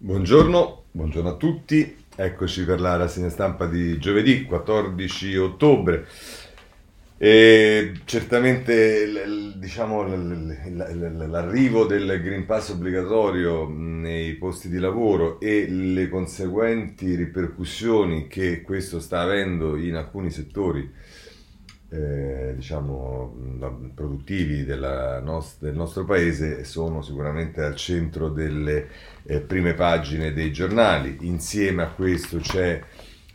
Buongiorno, buongiorno a tutti, eccoci per la rassegna stampa di giovedì 14 ottobre. E certamente diciamo, l'arrivo del Green Pass obbligatorio nei posti di lavoro e le conseguenti ripercussioni che questo sta avendo in alcuni settori eh, diciamo, produttivi nost- del nostro paese sono sicuramente al centro delle eh, prime pagine dei giornali. Insieme a questo c'è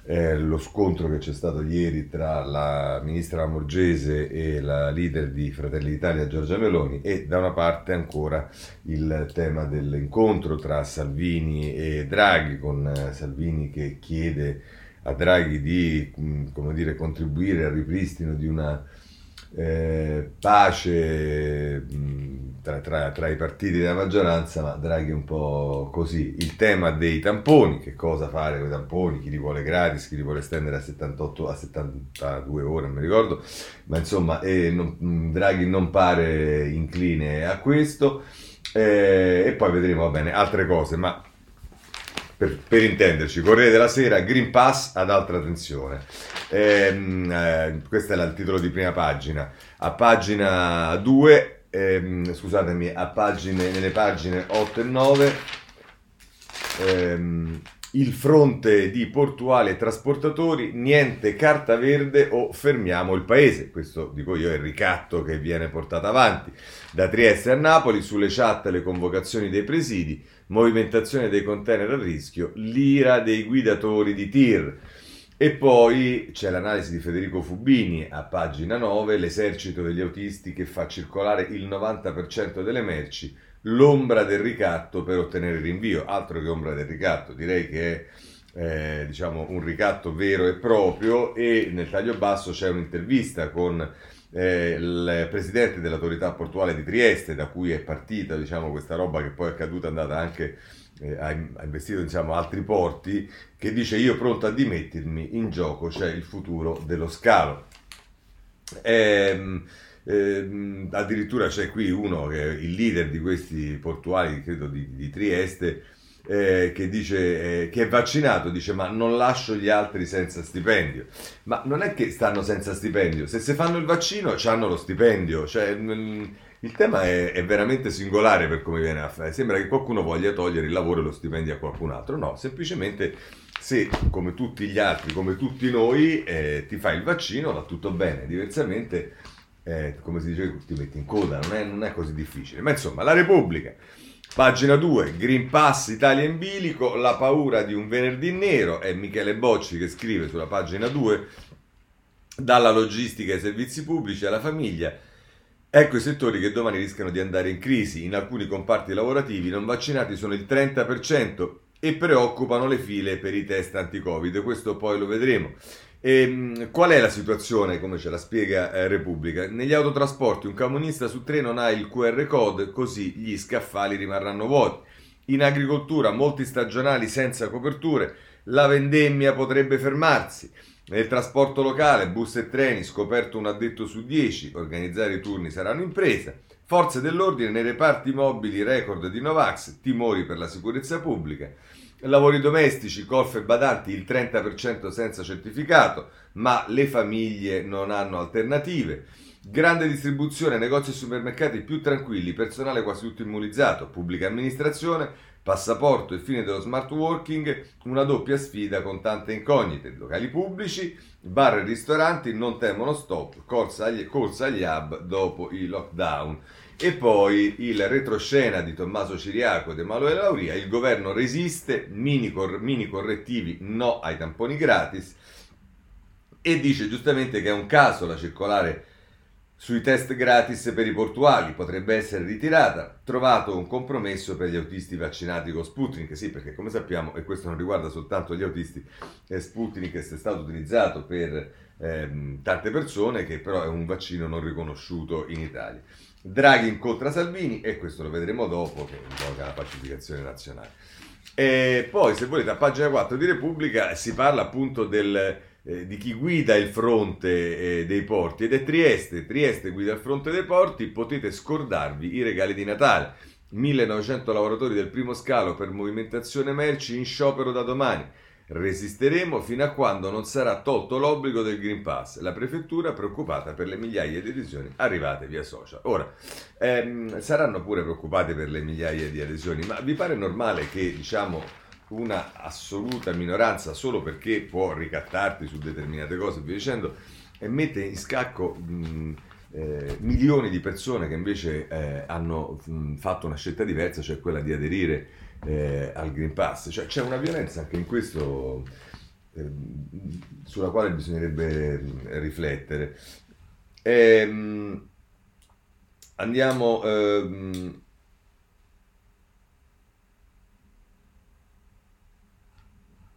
eh, lo scontro che c'è stato ieri tra la ministra Lamorgese e la leader di Fratelli d'Italia Giorgia Meloni e da una parte ancora il tema dell'incontro tra Salvini e Draghi con eh, Salvini che chiede a Draghi di mm, dire, contribuire al ripristino di una eh, pace mm, tra, tra, tra, i partiti della maggioranza, ma Draghi è un po' così. Il tema dei tamponi, che cosa fare con i tamponi, chi li vuole gratis, chi li vuole estendere a, 78, a 72 ore, non mi ricordo, ma insomma eh, non, mm, Draghi non pare incline a questo. Eh, e poi vedremo, va bene, altre cose, ma per, per, intenderci, Corriere della Sera, Green Pass ad altra tensione. Ehm, eh, questo è il titolo di prima pagina. A pagina 2, ehm, scusatemi, a pagine, nelle pagine 8 e 9, ehm, il fronte di portuali e trasportatori, niente carta verde o fermiamo il paese. Questo dico io è il ricatto che viene portato avanti da Trieste a Napoli sulle chat le convocazioni dei presidi movimentazione dei container a rischio, l'ira dei guidatori di tir. E poi c'è l'analisi di Federico Fubini a pagina 9, l'esercito degli autisti che fa circolare il 90% delle merci, l'ombra del ricatto per ottenere il rinvio, altro che ombra del ricatto, direi che è eh, diciamo un ricatto vero e proprio e nel taglio basso c'è un'intervista con eh, il presidente dell'autorità portuale di Trieste, da cui è partita diciamo, questa roba che poi è accaduta, è andata anche, eh, ha, investito diciamo, altri porti, che dice io pronto a dimettermi, in gioco c'è il futuro dello scalo. Ehm, ehm, addirittura c'è qui uno che è il leader di questi portuali, credo di, di Trieste, eh, che dice eh, che è vaccinato, dice ma non lascio gli altri senza stipendio. Ma non è che stanno senza stipendio, se si fanno il vaccino hanno lo stipendio, cioè mh, il tema è, è, veramente singolare per come viene a fare. Sembra che qualcuno voglia togliere il lavoro e lo stipendio a qualcun altro. No, semplicemente se come tutti gli altri, come tutti noi, eh, ti fai il vaccino va tutto bene, diversamente, eh, come si dice, ti metti in coda, non è, non è così difficile. Ma insomma, la Repubblica Pagina 2, Green Pass Italia in bilico, la paura di un venerdì nero, è Michele Bocci che scrive sulla pagina 2, dalla logistica ai servizi pubblici alla famiglia. Ecco i settori che domani rischiano di andare in crisi. In alcuni comparti lavorativi non vaccinati sono il 30% e preoccupano le file per i test anti-Covid. Questo poi lo vedremo. E, ehm, qual è la situazione, come ce la spiega eh, Repubblica? Negli autotrasporti un camionista su tre non ha il QR code, così gli scaffali rimarranno vuoti. In agricoltura molti stagionali senza coperture, la vendemmia potrebbe fermarsi. Nel trasporto locale, bus e treni, scoperto un addetto su 10, organizzare i turni saranno impresa. Forze dell'ordine nei reparti mobili, record di Novax, timori per la sicurezza pubblica. Lavori domestici, golf e badanti il 30% senza certificato, ma le famiglie non hanno alternative. Grande distribuzione, negozi e supermercati più tranquilli, personale quasi tutto immunizzato, pubblica amministrazione, passaporto e fine dello smart working, una doppia sfida con tante incognite. Locali pubblici, bar e ristoranti non temono stop, corsa agli, corsa agli hub dopo i lockdown. E poi il retroscena di Tommaso Ciriaco e Emanuele Lauria, il governo resiste, mini, cor- mini correttivi, no ai tamponi gratis, e dice giustamente che è un caso la circolare sui test gratis per i portuali potrebbe essere ritirata. Trovato un compromesso per gli autisti vaccinati con Sputnik. Sì, perché come sappiamo, e questo non riguarda soltanto gli autisti, è Sputnik è stato utilizzato per ehm, tante persone, che però è un vaccino non riconosciuto in Italia. Draghi incontra Salvini e questo lo vedremo dopo che invoca la pacificazione nazionale. E poi, se volete, a pagina 4 di Repubblica si parla appunto del, eh, di chi guida il fronte eh, dei porti ed è Trieste. Trieste guida il fronte dei porti, potete scordarvi i regali di Natale. 1900 lavoratori del primo scalo per movimentazione merci in sciopero da domani. Resisteremo fino a quando non sarà tolto l'obbligo del Green Pass. La prefettura preoccupata per le migliaia di adesioni arrivate via social. Ora, ehm, saranno pure preoccupati per le migliaia di adesioni, ma vi pare normale che, diciamo, una assoluta minoranza, solo perché può ricattarti su determinate cose, via dicendo, e mette in scacco... Mh, eh, milioni di persone che invece eh, hanno mh, fatto una scelta diversa, cioè quella di aderire eh, al Green Pass. Cioè, c'è una violenza anche in questo ehm, sulla quale bisognerebbe riflettere. Ehm, andiamo... Ehm,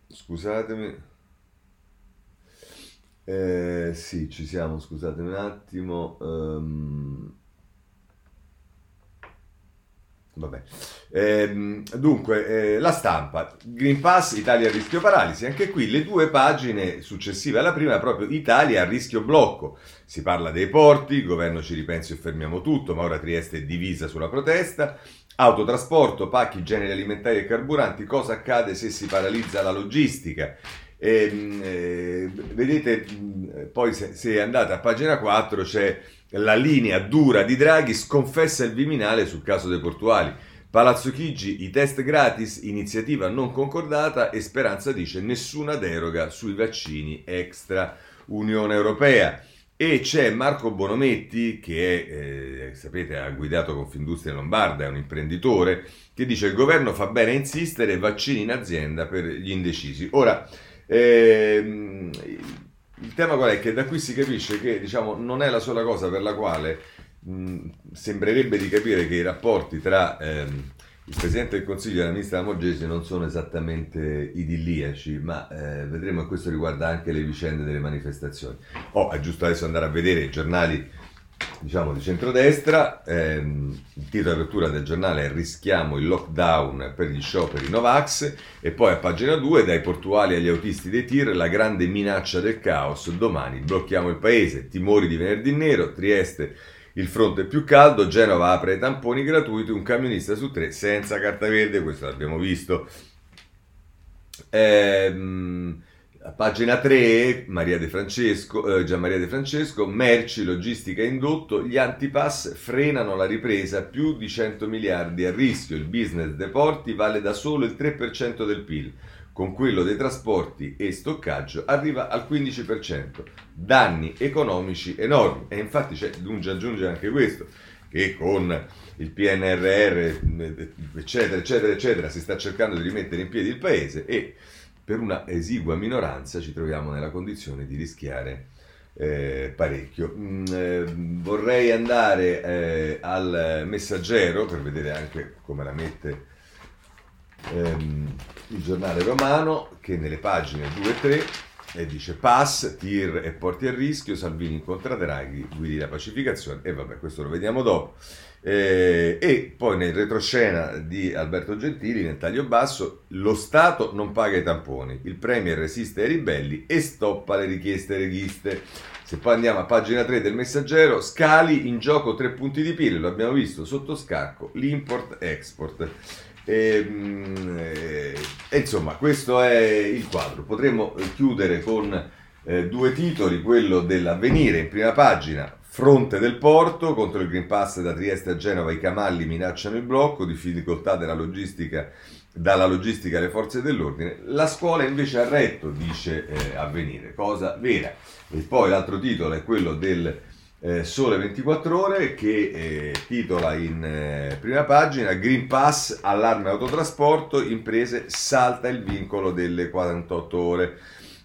scusatemi. Eh, sì, ci siamo, scusatemi un attimo. Um, Vabbè. Ehm, dunque, eh, la stampa, Green Pass, Italia a rischio paralisi, anche qui le due pagine successive alla prima, proprio Italia a rischio blocco. Si parla dei porti, il governo ci ripensi e fermiamo tutto, ma ora Trieste è divisa sulla protesta. Autotrasporto, pacchi, generi alimentari e carburanti, cosa accade se si paralizza la logistica? Ehm, eh, vedete, poi se, se andate a pagina 4 c'è la linea dura di Draghi sconfessa il Viminale sul caso dei portuali. Palazzo Chigi, i test gratis, iniziativa non concordata e Speranza dice nessuna deroga sui vaccini extra Unione Europea. E c'è Marco Bonometti, che eh, sapete, ha guidato Confindustria Lombarda, è un imprenditore, che dice il governo fa bene a insistere, vaccini in azienda per gli indecisi. Ora, ehm, il tema qual è? Che da qui si capisce che diciamo, non è la sola cosa per la quale mh, sembrerebbe di capire che i rapporti tra ehm, il Presidente del Consiglio e la Ministra Lamorgese non sono esattamente idilliaci, ma eh, vedremo che questo riguarda anche le vicende delle manifestazioni. Oh, è giusto adesso andare a vedere i giornali diciamo di centrodestra, ehm, il titolo di apertura del giornale è Rischiamo il lockdown per gli scioperi Novax e poi a pagina 2 dai portuali agli autisti dei tir la grande minaccia del caos, domani blocchiamo il paese, timori di venerdì nero, Trieste il fronte più caldo, Genova apre i tamponi gratuiti, un camionista su tre senza carta verde, questo l'abbiamo visto. Ehm, a pagina 3, Maria De Francesco, eh, Gian Maria De Francesco, merci, logistica e indotto, gli antipass frenano la ripresa, più di 100 miliardi a rischio, il business dei porti vale da solo il 3% del PIL, con quello dei trasporti e stoccaggio arriva al 15%, danni economici enormi. E infatti c'è aggiunge anche questo, che con il PNRR eccetera eccetera eccetera si sta cercando di rimettere in piedi il paese e per una esigua minoranza ci troviamo nella condizione di rischiare eh, parecchio. Mm, eh, vorrei andare eh, al messaggero per vedere anche come la mette ehm, il giornale romano che nelle pagine 2 e 3 e dice pass, tir e porti a rischio, Salvini incontra Draghi, guidi la pacificazione e vabbè questo lo vediamo dopo. Eh, e poi nel retroscena di Alberto Gentili, nel taglio basso, lo Stato non paga i tamponi, il Premier resiste ai ribelli e stoppa le richieste reghiste. Se poi andiamo a pagina 3 del messaggero, scali in gioco tre punti di PIL, lo abbiamo visto, sotto scacco, l'import-export. E, ehm, e, e, insomma, questo è il quadro. Potremmo chiudere con eh, due titoli, quello dell'avvenire in prima pagina, Fronte del porto, contro il Green Pass da Trieste a Genova i camalli minacciano il blocco, difficoltà della logistica, dalla logistica alle forze dell'ordine. La scuola invece ha retto, dice eh, Avvenire, cosa vera. E poi l'altro titolo è quello del eh, Sole 24 Ore che eh, titola in eh, prima pagina Green Pass, allarme autotrasporto, imprese salta il vincolo delle 48 ore.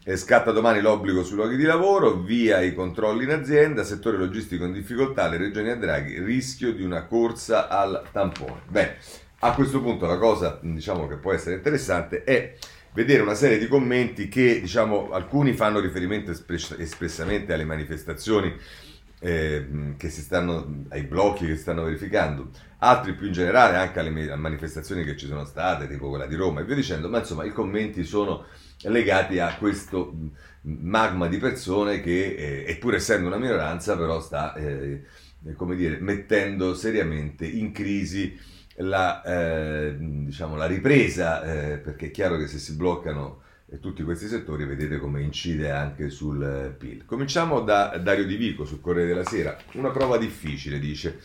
E scatta domani l'obbligo sui luoghi di lavoro, via i controlli in azienda, settore logistico in difficoltà, le regioni a Draghi, rischio di una corsa al tampone. Bene, a questo punto la cosa diciamo che può essere interessante è vedere una serie di commenti che diciamo alcuni fanno riferimento espres- espressamente alle manifestazioni eh, che si stanno, ai blocchi che si stanno verificando, altri più in generale anche alle manifestazioni che ci sono state, tipo quella di Roma e via dicendo, ma insomma i commenti sono legati a questo magma di persone che, eh, eppur essendo una minoranza, però sta, eh, come dire, mettendo seriamente in crisi la, eh, diciamo, la ripresa, eh, perché è chiaro che se si bloccano eh, tutti questi settori vedete come incide anche sul eh, PIL. Cominciamo da Dario Di Vico sul Corriere della Sera, una prova difficile dice,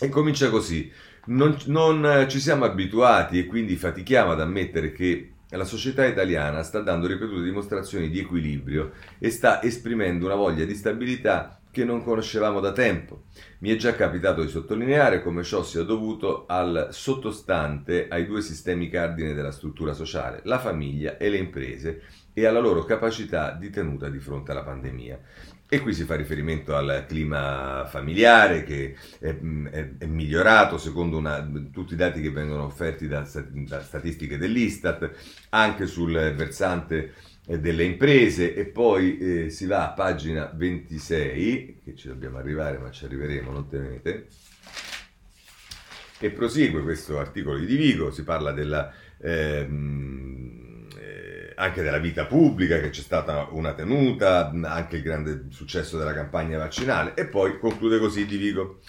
e comincia così, non, non ci siamo abituati e quindi fatichiamo ad ammettere che la società italiana sta dando ripetute dimostrazioni di equilibrio e sta esprimendo una voglia di stabilità che non conoscevamo da tempo. Mi è già capitato di sottolineare come ciò sia dovuto al sottostante ai due sistemi cardine della struttura sociale, la famiglia e le imprese, e alla loro capacità di tenuta di fronte alla pandemia. E qui si fa riferimento al clima familiare che è, è, è migliorato secondo una, tutti i dati che vengono offerti da, da statistiche dell'Istat, anche sul versante delle imprese. E poi eh, si va a pagina 26, che ci dobbiamo arrivare ma ci arriveremo, non temete, e prosegue questo articolo di Divigo, si parla della... Ehm, anche della vita pubblica, che c'è stata una tenuta, anche il grande successo della campagna vaccinale. E poi conclude così Di Vigo.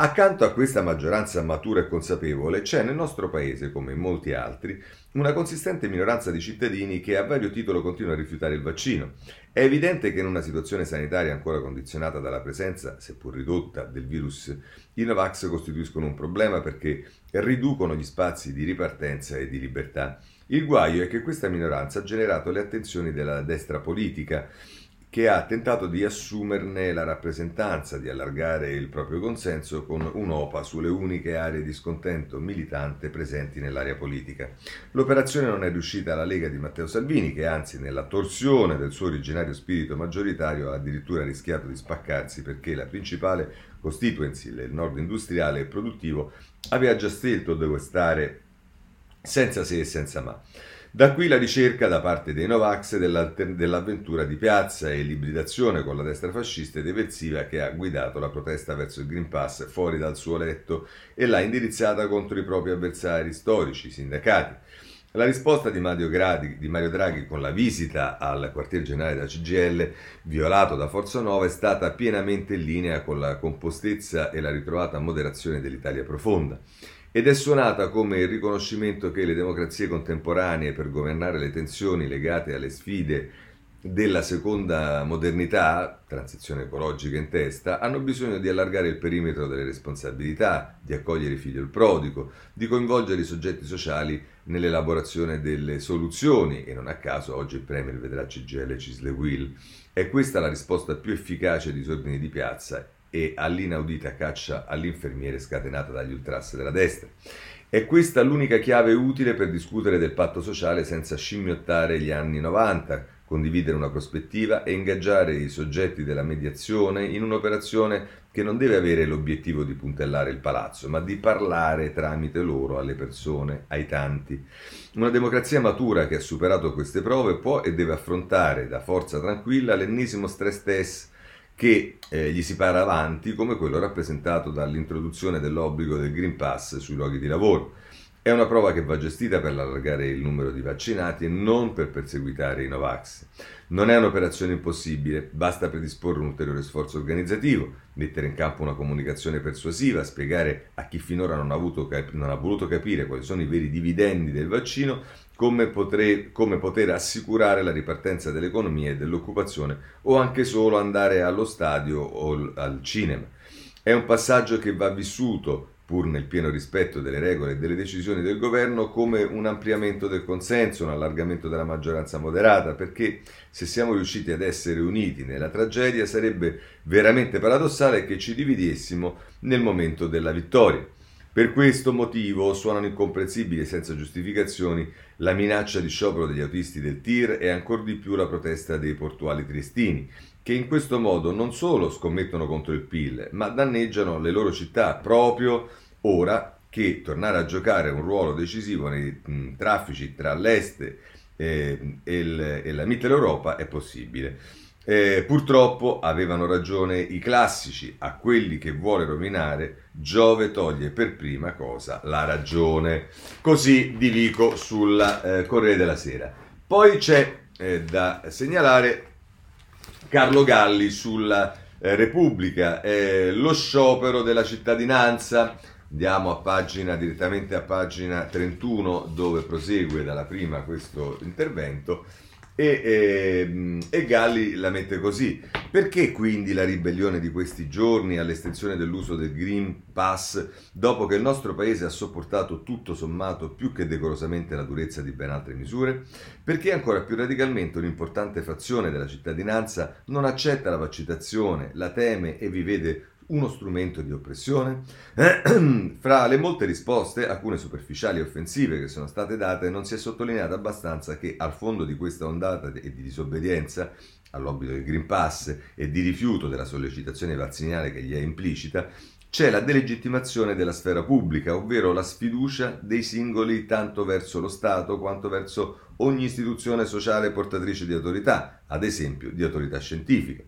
Accanto a questa maggioranza matura e consapevole c'è nel nostro paese, come in molti altri, una consistente minoranza di cittadini che a vario titolo continua a rifiutare il vaccino. È evidente che in una situazione sanitaria ancora condizionata dalla presenza, seppur ridotta, del virus, i Novax costituiscono un problema perché riducono gli spazi di ripartenza e di libertà. Il guaio è che questa minoranza ha generato le attenzioni della destra politica, che ha tentato di assumerne la rappresentanza, di allargare il proprio consenso con un'OPA sulle uniche aree di scontento militante presenti nell'area politica. L'operazione non è riuscita alla Lega di Matteo Salvini, che anzi nella torsione del suo originario spirito maggioritario ha addirittura rischiato di spaccarsi perché la principale constituency, il nord industriale e produttivo, aveva già scelto dove stare senza se e senza ma. Da qui la ricerca da parte dei Novax dell'avventura di piazza e l'ibridazione con la destra fascista ed eversiva che ha guidato la protesta verso il Green Pass fuori dal suo letto e l'ha indirizzata contro i propri avversari storici, i sindacati. La risposta di Mario, Draghi, di Mario Draghi con la visita al quartier generale della CGL, violato da Forza Nuova, è stata pienamente in linea con la compostezza e la ritrovata moderazione dell'Italia profonda ed è suonata come il riconoscimento che le democrazie contemporanee per governare le tensioni legate alle sfide della seconda modernità, transizione ecologica in testa, hanno bisogno di allargare il perimetro delle responsabilità, di accogliere il figlio il prodigo, di coinvolgere i soggetti sociali nell'elaborazione delle soluzioni e non a caso oggi il Premier vedrà CGL e Cisle Will. È questa la risposta più efficace ai disordini di piazza e all'inaudita caccia all'infermiere scatenata dagli ultras della destra. È questa l'unica chiave utile per discutere del patto sociale senza scimmiottare gli anni 90, condividere una prospettiva e ingaggiare i soggetti della mediazione in un'operazione che non deve avere l'obiettivo di puntellare il palazzo, ma di parlare tramite loro alle persone, ai tanti. Una democrazia matura che ha superato queste prove può e deve affrontare da forza tranquilla l'ennesimo stress test che eh, gli si para avanti come quello rappresentato dall'introduzione dell'obbligo del Green Pass sui luoghi di lavoro. È una prova che va gestita per allargare il numero di vaccinati e non per perseguitare i Novax. Non è un'operazione impossibile, basta predisporre un ulteriore sforzo organizzativo, mettere in campo una comunicazione persuasiva, spiegare a chi finora non ha, cap- non ha voluto capire quali sono i veri dividendi del vaccino come, potrei, come poter assicurare la ripartenza dell'economia e dell'occupazione o anche solo andare allo stadio o al cinema. È un passaggio che va vissuto, pur nel pieno rispetto delle regole e delle decisioni del governo, come un ampliamento del consenso, un allargamento della maggioranza moderata, perché se siamo riusciti ad essere uniti nella tragedia sarebbe veramente paradossale che ci dividessimo nel momento della vittoria. Per questo motivo suonano incomprensibili e senza giustificazioni la minaccia di sciopero degli autisti del TIR e ancor di più la protesta dei portuali triestini, che in questo modo non solo scommettono contro il PIL, ma danneggiano le loro città proprio ora che tornare a giocare un ruolo decisivo nei traffici tra l'est eh, e, il, e la Mitteleuropa è possibile. Eh, purtroppo avevano ragione i classici, a quelli che vuole rovinare, Giove toglie per prima cosa la ragione. Così di Vico sulla eh, Corriere della Sera. Poi c'è eh, da segnalare Carlo Galli sulla eh, Repubblica, lo sciopero della cittadinanza. Andiamo a pagina, direttamente a pagina 31 dove prosegue dalla prima questo intervento e, e, e, Galli la mette così. Perché quindi la ribellione di questi giorni all'estensione dell'uso del Green Pass dopo che il nostro paese ha sopportato tutto sommato più che decorosamente la durezza di ben altre misure? Perché ancora più radicalmente un'importante frazione della cittadinanza non accetta la vaccinazione, la teme e vi vede uno strumento di oppressione? Fra le molte risposte, alcune superficiali e offensive che sono state date, non si è sottolineato abbastanza che al fondo di questa ondata di disobbedienza all'obbligo del Green Pass e di rifiuto della sollecitazione vaccinale che gli è implicita, c'è la delegittimazione della sfera pubblica, ovvero la sfiducia dei singoli tanto verso lo Stato quanto verso ogni istituzione sociale portatrice di autorità, ad esempio di autorità scientifica.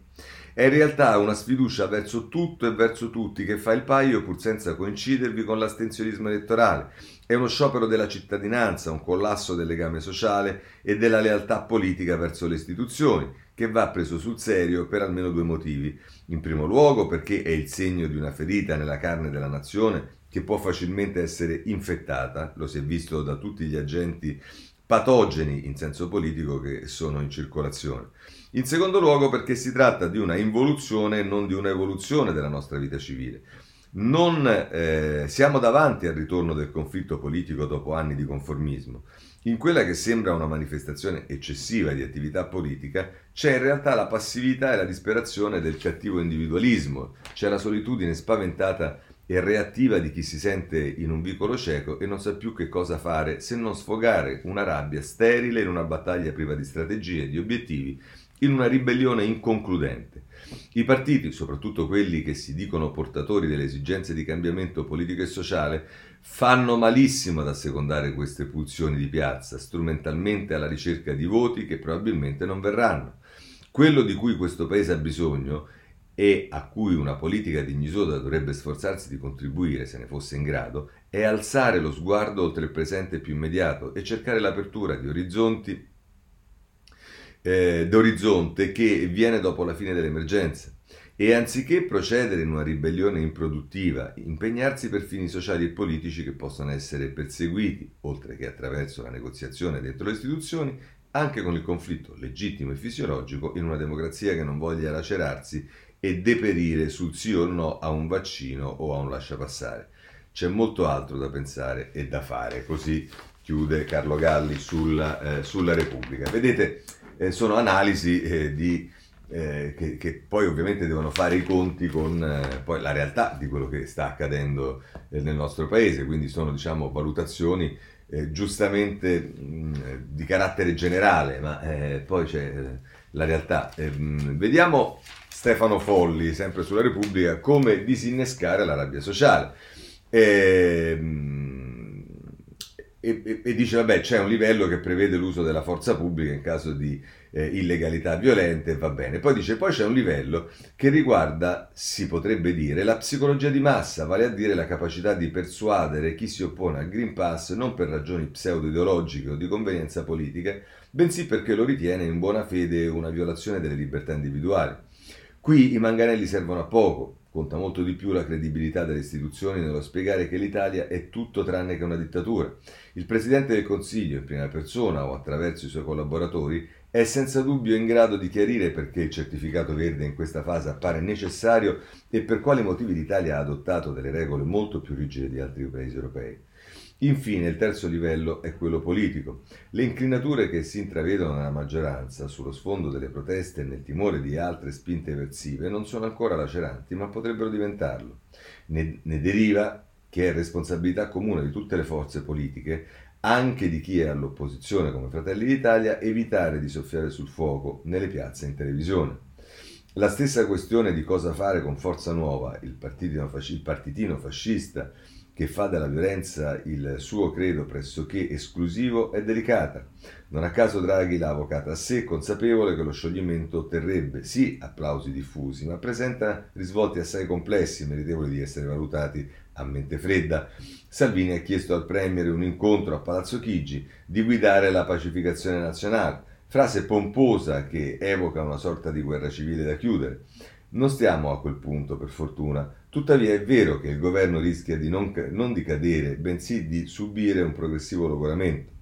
È in realtà una sfiducia verso tutto e verso tutti che fa il paio pur senza coincidervi con l'astensionismo elettorale. È uno sciopero della cittadinanza, un collasso del legame sociale e della lealtà politica verso le istituzioni, che va preso sul serio per almeno due motivi. In primo luogo perché è il segno di una ferita nella carne della nazione che può facilmente essere infettata, lo si è visto da tutti gli agenti patogeni in senso politico che sono in circolazione. In secondo luogo perché si tratta di una involuzione e non di un'evoluzione della nostra vita civile. Non eh, siamo davanti al ritorno del conflitto politico dopo anni di conformismo. In quella che sembra una manifestazione eccessiva di attività politica c'è in realtà la passività e la disperazione del cattivo individualismo, c'è la solitudine spaventata e reattiva di chi si sente in un vicolo cieco e non sa più che cosa fare se non sfogare una rabbia sterile in una battaglia priva di strategie di obiettivi in una ribellione inconcludente. I partiti, soprattutto quelli che si dicono portatori delle esigenze di cambiamento politico e sociale, fanno malissimo ad assecondare queste pulsioni di piazza, strumentalmente alla ricerca di voti che probabilmente non verranno. Quello di cui questo Paese ha bisogno e a cui una politica dignitosa dovrebbe sforzarsi di contribuire se ne fosse in grado, è alzare lo sguardo oltre il presente più immediato e cercare l'apertura di orizzonti eh, d'orizzonte che viene dopo la fine dell'emergenza. E anziché procedere in una ribellione improduttiva, impegnarsi per fini sociali e politici che possono essere perseguiti, oltre che attraverso la negoziazione dentro le istituzioni, anche con il conflitto legittimo e fisiologico in una democrazia che non voglia lacerarsi e deperire sul sì o no a un vaccino o a un lasciapassare. C'è molto altro da pensare e da fare, così chiude Carlo Galli sulla, eh, sulla Repubblica. Vedete, eh, sono analisi eh, di, eh, che, che, poi ovviamente devono fare i conti con eh, la realtà di quello che sta accadendo eh, nel nostro paese, quindi sono diciamo, valutazioni giustamente mh, di carattere generale, ma poi c'è la realtà. Mh, vediamo Stefano Folli, sempre sulla Repubblica, come disinnescare la rabbia sociale. E, e, e, dice vabbè c'è un livello che prevede l'uso della forza pubblica in caso di eh, illegalità violente, va bene. Poi dice poi c'è un livello che riguarda, si potrebbe dire, la psicologia di massa, vale a dire la capacità di persuadere chi si oppone al Green Pass non per ragioni pseudo-ideologiche o di convenienza politica, bensì perché lo ritiene in buona fede una violazione delle libertà individuali. Qui i manganelli servono a poco, Conta molto di più la credibilità delle istituzioni nello spiegare che l'Italia è tutto tranne che una dittatura. Il Presidente del Consiglio, in prima persona o attraverso i suoi collaboratori, è senza dubbio in grado di chiarire perché il certificato verde in questa fase appare necessario e per quali motivi l'Italia ha adottato delle regole molto più rigide di altri paesi europei. Infine, il terzo livello è quello politico. Le inclinature che si intravedono nella maggioranza sullo sfondo delle proteste e nel timore di altre spinte eversive non sono ancora laceranti, ma potrebbero diventarlo. Ne, ne deriva che è responsabilità comune di tutte le forze politiche, anche di chi è all'opposizione come Fratelli d'Italia, evitare di soffiare sul fuoco nelle piazze e in televisione. La stessa questione di cosa fare con Forza Nuova, il partitino, il partitino fascista, che fa della violenza il suo credo pressoché esclusivo, è delicata. Non a caso Draghi l'ha avvocata a sé, consapevole che lo scioglimento otterrebbe sì applausi diffusi, ma presenta risvolti assai complessi, meritevoli di essere valutati a mente fredda. Salvini ha chiesto al Premier un incontro a Palazzo Chigi di guidare la pacificazione nazionale, frase pomposa che evoca una sorta di guerra civile da chiudere. Non stiamo a quel punto, per fortuna, Tuttavia è vero che il governo rischia di non, non di cadere, bensì di subire un progressivo logoramento.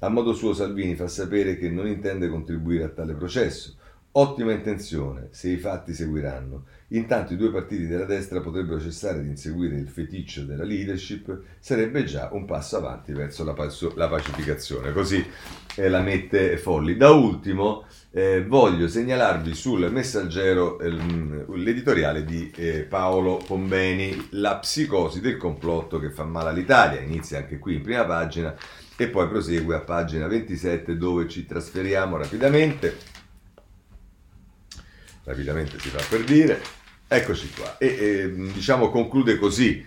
A modo suo Salvini fa sapere che non intende contribuire a tale processo. Ottima intenzione, se i fatti seguiranno. Intanto i due partiti della destra potrebbero cessare di inseguire il feticcio della leadership, sarebbe già un passo avanti verso la, pacificazione. Così eh, la mette Folli. Da ultimo eh, voglio segnalarvi sul messaggero eh, l'editoriale di eh, Paolo Pombeni, La psicosi del complotto che fa male all'Italia. Inizia anche qui in prima pagina e poi prosegue a pagina 27 dove ci trasferiamo rapidamente. Rapidamente si fa per dire. Eccoci qua. E, e diciamo conclude così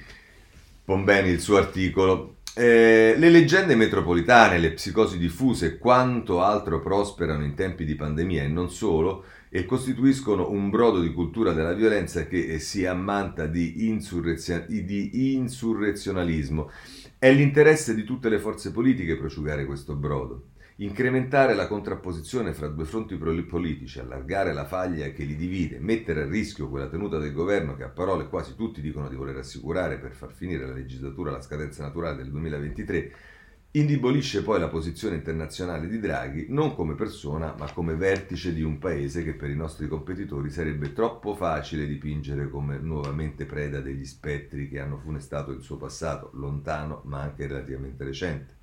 Pombeni il suo articolo. Eh, le leggende metropolitane, le psicosi diffuse e quanto altro prosperano in tempi di pandemia e non solo, e costituiscono un brodo di cultura della violenza che eh, si ammanta di, insurrezio- di insurrezionalismo. È l'interesse di tutte le forze politiche prosciugare questo brodo. Incrementare la contrapposizione fra due fronti politici, allargare la faglia che li divide, mettere a rischio quella tenuta del governo che a parole quasi tutti dicono di voler assicurare per far finire la legislatura alla scadenza naturale del 2023, indebolisce poi la posizione internazionale di Draghi non come persona ma come vertice di un paese che per i nostri competitori sarebbe troppo facile dipingere come nuovamente preda degli spettri che hanno funestato il suo passato, lontano ma anche relativamente recente.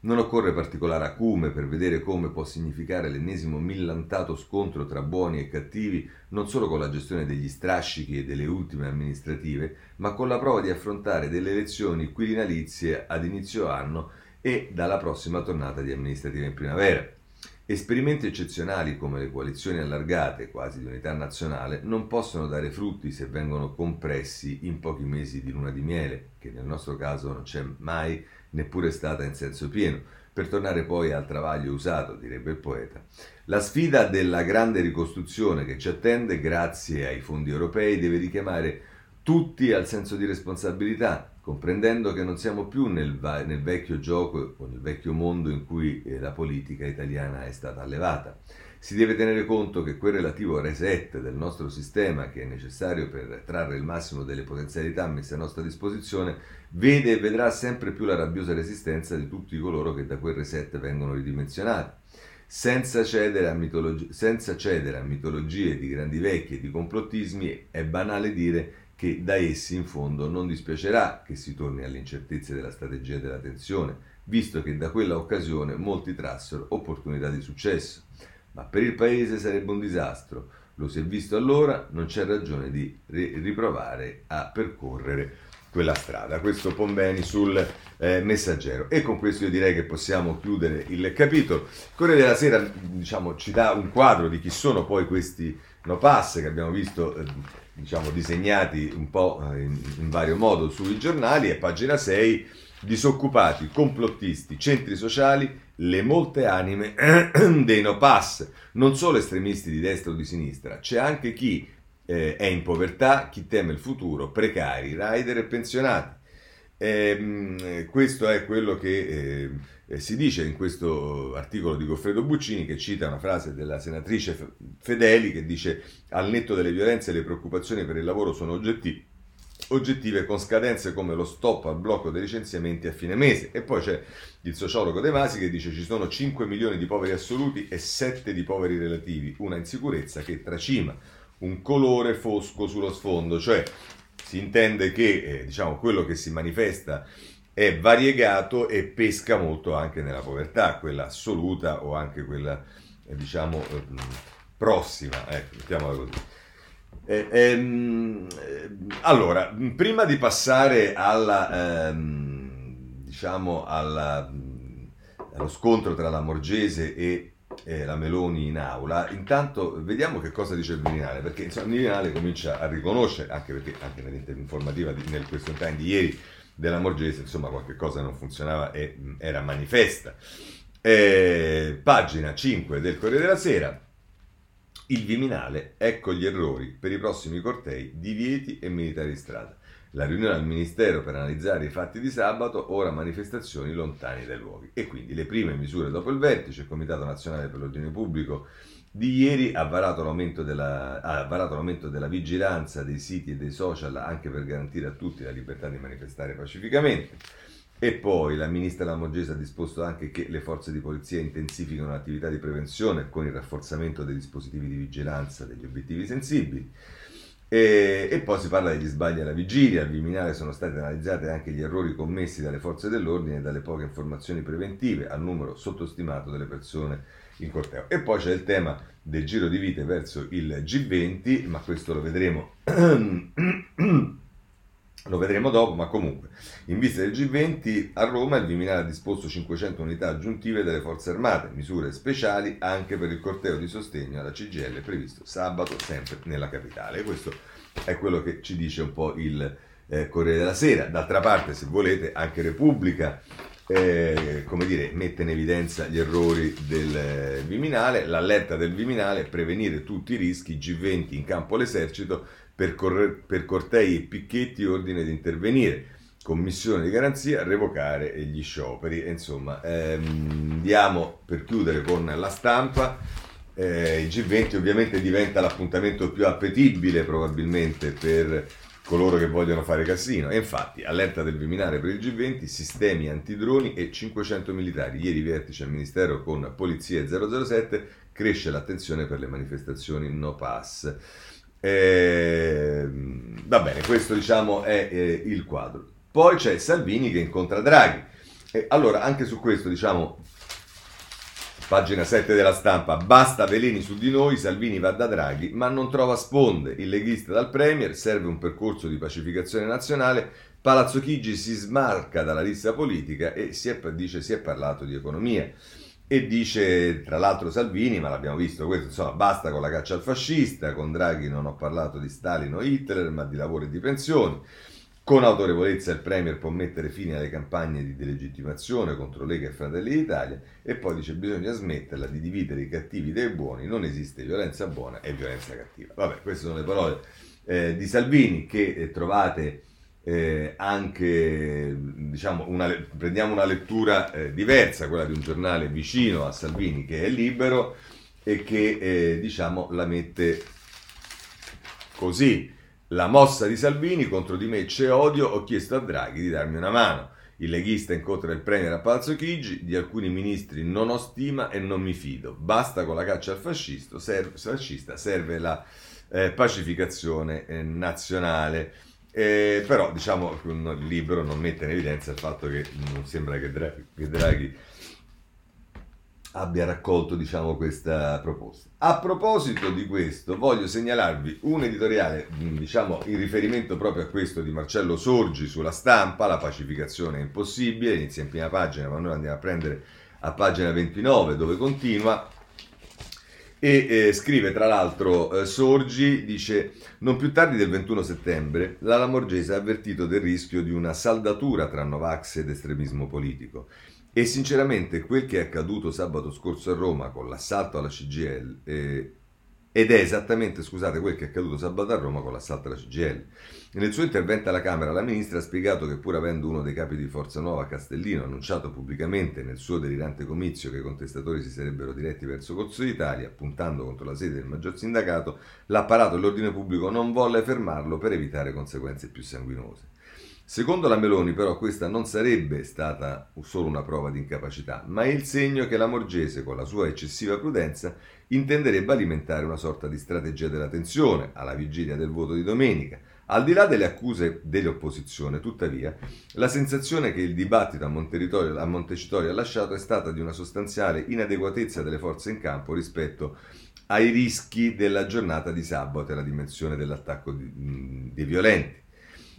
Non occorre particolare acume per vedere come può significare l'ennesimo millantato scontro tra buoni e cattivi, non solo con la gestione degli strascichi e delle ultime amministrative, ma con la prova di affrontare delle elezioni quirinalizie ad inizio anno e dalla prossima tornata di amministrative in primavera. Esperimenti eccezionali come le coalizioni allargate, quasi di unità nazionale, non possono dare frutti se vengono compressi in pochi mesi di luna di miele, che nel nostro caso non c'è mai neppure stata in senso pieno, per tornare poi al travaglio usato, direbbe il poeta. La sfida della grande ricostruzione che ci attende grazie ai fondi europei deve richiamare tutti al senso di responsabilità, comprendendo che non siamo più nel, va- nel vecchio gioco o nel vecchio mondo in cui eh, la politica italiana è stata allevata. Si deve tenere conto che quel relativo reset del nostro sistema, che è necessario per trarre il massimo delle potenzialità messe a nostra disposizione, vede e vedrà sempre più la rabbiosa resistenza di tutti coloro che da quel reset vengono ridimensionati. Senza cedere, mitologi- senza cedere a mitologie di grandi vecchi e di complottismi, è banale dire che da essi in fondo non dispiacerà che si torni all'incertezza della strategia della tensione, visto che da quella occasione molti trassero opportunità di successo ma per il paese sarebbe un disastro. Lo si è visto allora, non c'è ragione di riprovare a percorrere quella strada. Questo Pombeni sul eh, messaggero. E con questo io direi che possiamo chiudere il capitolo. Corriere della Sera diciamo, ci dà un quadro di chi sono poi questi no pass che abbiamo visto eh, diciamo, disegnati un po' in, in vario modo sui giornali e pagina 6 disoccupati, complottisti, centri sociali, le molte anime dei no pass, non solo estremisti di destra o di sinistra, c'è anche chi eh, è in povertà, chi teme il futuro, precari, rider e pensionati. Eh, questo è quello che eh, si dice in questo articolo di Goffredo Buccini che cita una frase della senatrice Fedeli che dice al netto delle violenze le preoccupazioni per il lavoro sono oggettive oggettive con scadenze come lo stop al blocco dei licenziamenti a fine mese. E poi c'è il sociologo De Masi che dice ci sono 5 milioni di poveri assoluti e 7 di poveri relativi, una insicurezza che tracima un colore fosco sullo sfondo, cioè si intende che eh, diciamo, quello che si manifesta è variegato e pesca molto anche nella povertà, quella assoluta o anche quella eh, diciamo eh, prossima, ecco, mettiamola così. Eh, ehm, allora, prima di passare alla, ehm, diciamo alla, allo scontro tra la Morgese e eh, la Meloni in aula, intanto vediamo che cosa dice il Virinale, perché insomma, il Virinale comincia a riconoscere, anche perché anche nell'informativa di, nel question time di ieri della Morgese, insomma qualche cosa non funzionava e era manifesta. Eh, pagina 5 del Corriere della Sera, il Viminale, ecco gli errori per i prossimi cortei, divieti e militari in strada. La riunione al Ministero per analizzare i fatti di sabato, ora manifestazioni lontani dai luoghi. E quindi le prime misure dopo il vertice, il Comitato Nazionale per l'Ordine Pubblico di ieri ha varato, della, ha varato l'aumento della vigilanza dei siti e dei social anche per garantire a tutti la libertà di manifestare pacificamente. E poi la ministra Lamorgese ha disposto anche che le forze di polizia intensificano l'attività di prevenzione con il rafforzamento dei dispositivi di vigilanza degli obiettivi sensibili. E, e, poi si parla degli sbagli alla vigilia. Al Viminale sono stati analizzati anche gli errori commessi dalle forze dell'ordine e dalle poche informazioni preventive al numero sottostimato delle persone in corteo. E poi c'è il tema del giro di vite verso il G20, ma questo lo vedremo Lo vedremo dopo, ma comunque, in vista del G20 a Roma il Viminale ha disposto 500 unità aggiuntive delle forze armate, misure speciali anche per il corteo di sostegno alla CGL previsto sabato sempre nella capitale. Questo è quello che ci dice un po' il eh, Corriere della Sera. D'altra parte, se volete, anche Repubblica eh, come dire, mette in evidenza gli errori del eh, Viminale, l'allerta del Viminale, prevenire tutti i rischi, G20 in campo l'esercito, per, cor- per cortei e picchetti ordine di intervenire. Commissione di garanzia, revocare gli scioperi. Insomma, ehm, andiamo per chiudere con la stampa. Eh, il G20 ovviamente diventa l'appuntamento più appetibile probabilmente per coloro che vogliono fare casino. E infatti, allerta del Viminare per il G20, sistemi antidroni e 500 militari. Ieri vertice al Ministero con Polizia 007, cresce l'attenzione per le manifestazioni no pass. Eh, va bene, questo diciamo è eh, il quadro. Poi c'è Salvini che incontra Draghi. E allora, anche su questo, diciamo, pagina 7 della stampa, basta veleni su di noi, Salvini va da Draghi, ma non trova sponde. Il leghista dal Premier, serve un percorso di pacificazione nazionale. Palazzo Chigi si smarca dalla lista politica e si è, dice si è parlato di economia. E dice tra l'altro Salvini, ma l'abbiamo visto questo, insomma, basta con la caccia al fascista, con Draghi non ho parlato di Stalin o Hitler, ma di lavoro e di pensioni. Con autorevolezza il Premier può mettere fine alle campagne di delegittimazione contro Lega e Fratelli d'Italia e poi dice bisogna smetterla di dividere i cattivi dai buoni, non esiste violenza buona e violenza cattiva. Vabbè, queste sono le parole eh, di Salvini che eh, trovate eh, anche, diciamo, una, prendiamo una lettura eh, diversa, quella di un giornale vicino a Salvini che è libero e che, eh, diciamo, la mette così. La mossa di Salvini contro di me c'è odio, ho chiesto a Draghi di darmi una mano. Il leghista incontra il premier a Palazzo Chigi, di alcuni ministri non ho stima e non mi fido. Basta con la caccia al fascista, serve, fascista, serve la eh, pacificazione eh, nazionale. Eh, però diciamo che il libro non mette in evidenza il fatto che non sembra che Draghi, che Draghi abbia raccolto diciamo, questa proposta. A proposito di questo, voglio segnalarvi un editoriale, diciamo, in riferimento proprio a questo di Marcello Sorgi sulla stampa, la pacificazione è impossibile, inizia in prima pagina, ma noi andiamo a prendere a pagina 29 dove continua e eh, scrive tra l'altro eh, Sorgi, dice non più tardi del 21 settembre la Lamorgese ha avvertito del rischio di una saldatura tra Novax ed estremismo politico. E sinceramente quel che è accaduto sabato scorso a Roma con l'assalto alla CGL eh, ed è esattamente, scusate, quel che è accaduto sabato a Roma con l'assalto alla CGL. Nel suo intervento alla Camera la Ministra ha spiegato che pur avendo uno dei capi di Forza Nuova, Castellino, annunciato pubblicamente nel suo delirante comizio che i contestatori si sarebbero diretti verso Corso d'Italia, puntando contro la sede del maggior sindacato, l'apparato dell'ordine pubblico non volle fermarlo per evitare conseguenze più sanguinose. Secondo la Meloni, però, questa non sarebbe stata solo una prova di incapacità, ma il segno che la Morgese, con la sua eccessiva prudenza, intenderebbe alimentare una sorta di strategia della tensione alla vigilia del voto di domenica. Al di là delle accuse dell'opposizione, tuttavia, la sensazione che il dibattito a, a Montecitorio ha lasciato è stata di una sostanziale inadeguatezza delle forze in campo rispetto ai rischi della giornata di sabato e alla dimensione dell'attacco di, di violenti.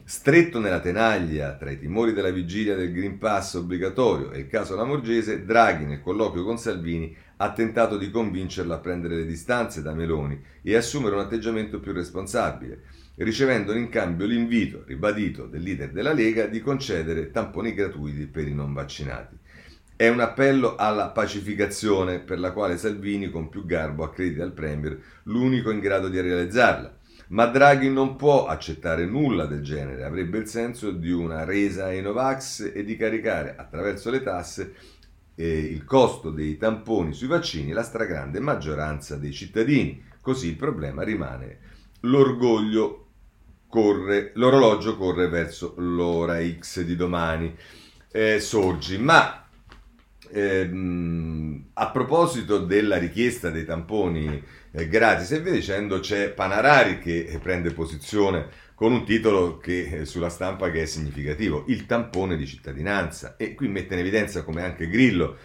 Stretto nella tenaglia tra i timori della vigilia del Green Pass obbligatorio e il caso Lamorgese, Draghi nel colloquio con Salvini ha tentato di convincerlo a prendere le distanze da Meloni e assumere un atteggiamento più responsabile, ricevendo in cambio l'invito ribadito del leader della Lega di concedere tamponi gratuiti per i non vaccinati. È un appello alla pacificazione per la quale Salvini con più garbo accredita al Premier l'unico in grado di realizzarla ma Draghi non può accettare nulla del genere, avrebbe il senso di una resa ai Novax e di caricare attraverso le tasse eh, il costo dei tamponi sui vaccini la stragrande maggioranza dei cittadini. Così il problema rimane l'orgoglio corre, l'orologio corre verso l'ora X di domani. Eh, sorgi, ma ehm, a proposito della richiesta dei tamponi eh, gratis e via dicendo, c'è Panarari che prende posizione con un titolo che, eh, sulla stampa che è significativo, il tampone di cittadinanza. E qui mette in evidenza come anche Grillo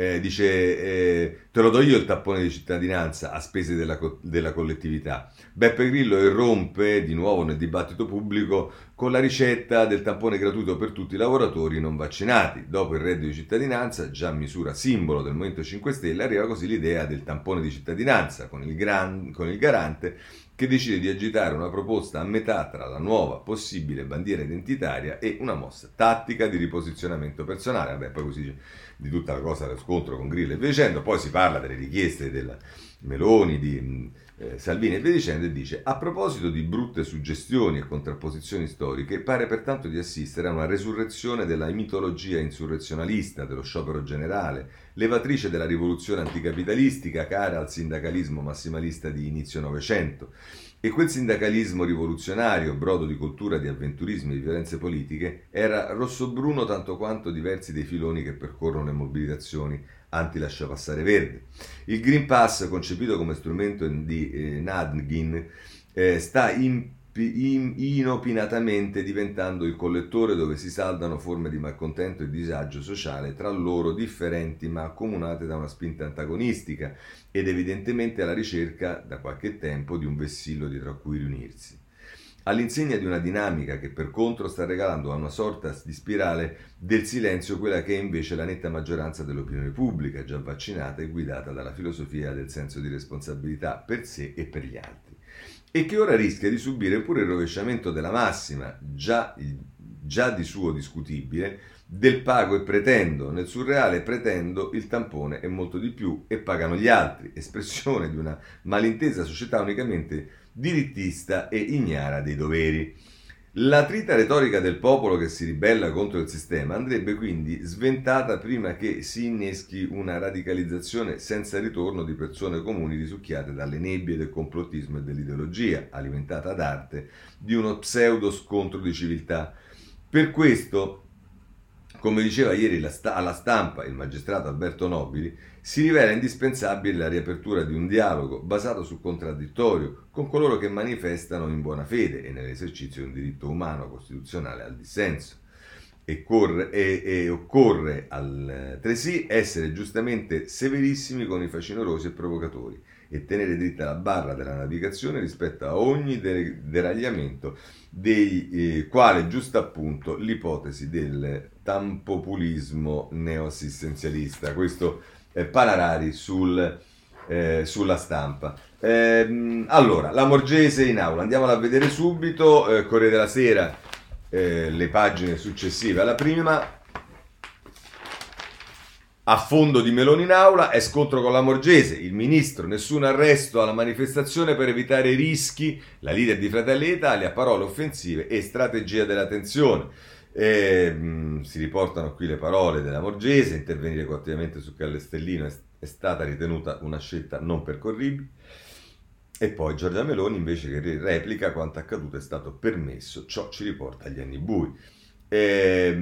eh, dice eh, te lo do io il tappone di cittadinanza a spese della, della, collettività. Beppe Grillo irrompe di nuovo nel dibattito pubblico con la ricetta del tampone gratuito per tutti i lavoratori non vaccinati. Dopo il reddito di cittadinanza, già misura simbolo del Movimento 5 Stelle, arriva così l'idea del tampone di cittadinanza con il, gran, con il garante che decide di agitare una proposta a metà tra la nuova possibile bandiera identitaria e una mossa tattica di riposizionamento personale. Vabbè, poi così di tutta la cosa dello scontro con Grillo e via dicendo, poi si parla delle richieste della Meloni, di eh, Salvini e via dicendo, e dice a proposito di brutte suggestioni e contrapposizioni storiche, pare pertanto di assistere a una resurrezione della mitologia insurrezionalista, dello sciopero generale, levatrice della rivoluzione anticapitalistica cara al sindacalismo massimalista di inizio Novecento e quel sindacalismo rivoluzionario, brodo di cultura, di avventurismo e di violenze politiche, era rossobruno tanto quanto diversi dei filoni che percorrono le mobilitazioni anti-lasciapassare verde. Il Green Pass, concepito come strumento di eh, Nadgin, eh, sta in inopinatamente diventando il collettore dove si saldano forme di malcontento e disagio sociale tra loro differenti ma accomunate da una spinta antagonistica ed evidentemente alla ricerca da qualche tempo di un vessillo dietro a cui riunirsi. All'insegna di una dinamica che per contro sta regalando a una sorta di spirale del silenzio quella che è invece la netta maggioranza dell'opinione pubblica, già vaccinata e guidata dalla filosofia del senso di responsabilità per sé e per gli altri e che ora rischia di subire pure il rovesciamento della massima, già, già di suo discutibile, del pago e pretendo, nel surreale pretendo il tampone e molto di più e pagano gli altri, espressione di una malintesa società unicamente dirittista e ignara dei doveri. La trita retorica del popolo che si ribella contro il sistema andrebbe quindi sventata prima che si inneschi una radicalizzazione senza ritorno di persone comuni risucchiate dalle nebbie del complottismo e dell'ideologia, alimentata ad arte di uno pseudo scontro di civiltà. Per questo come diceva ieri alla stampa il magistrato Alberto Nobili, si rivela indispensabile la riapertura di un dialogo basato sul contraddittorio con coloro che manifestano in buona fede e nell'esercizio di un diritto umano costituzionale al dissenso. E, corre, e, e occorre altresì essere giustamente severissimi con i facinorosi e provocatori e tenere dritta la barra della navigazione rispetto a ogni deragliamento, dei eh, quale giusto appunto l'ipotesi del tampopulismo neoassistenzialista. Questo è Panarari sul, eh, sulla stampa. Eh, allora, la Morgese in aula, andiamola a vedere subito, eh, Corriere della Sera, eh, le pagine successive alla prima, a fondo di Meloni in aula è scontro con la Morgese, il ministro, nessun arresto alla manifestazione per evitare rischi, la leader di Fratelli d'Italia, parole offensive e strategia della tensione. E, mh, mm, si riportano qui le parole della Morgese, intervenire coattivamente su Callestellino è, è stata ritenuta una scelta non percorribile. E poi Giorgia Meloni invece che replica quanto accaduto è stato permesso, ciò ci riporta agli anni bui. E,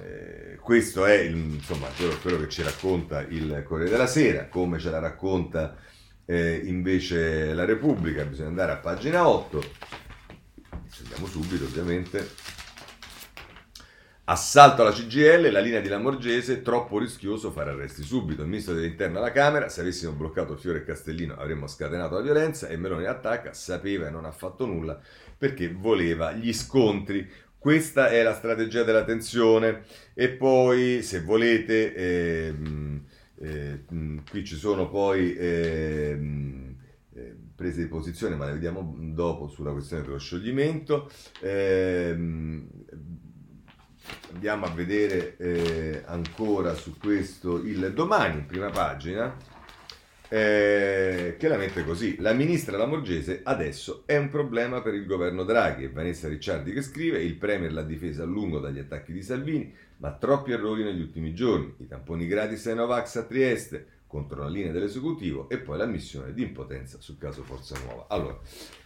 eh, questo è insomma, quello, quello, che ci racconta il Corriere della Sera, come ce la racconta eh, invece la Repubblica, bisogna andare a pagina 8, andiamo subito ovviamente. Assalto alla CGL, la linea di Lamorgese, troppo rischioso fare arresti subito. Il ministro dell'interno alla Camera, se avessimo bloccato Fiore e Castellino avremmo scatenato la violenza e Meloni attacca, sapeva e non ha fatto nulla perché voleva gli scontri. Questa è la strategia della tensione e poi se volete ehm, eh, qui ci sono poi ehm, eh, prese di posizione ma le vediamo dopo sulla questione dello scioglimento ehm, andiamo a vedere eh, ancora su questo il domani prima pagina eh, che la mette così. La ministra Lamorgese adesso è un problema per il governo Draghi. Vanessa Ricciardi che scrive, il Premier l'ha difesa a lungo dagli attacchi di Salvini, ma troppi errori negli ultimi giorni. I tamponi gratis ai Novax a Trieste, contro la linea dell'esecutivo e poi la missione di impotenza sul caso Forza Nuova. Allora,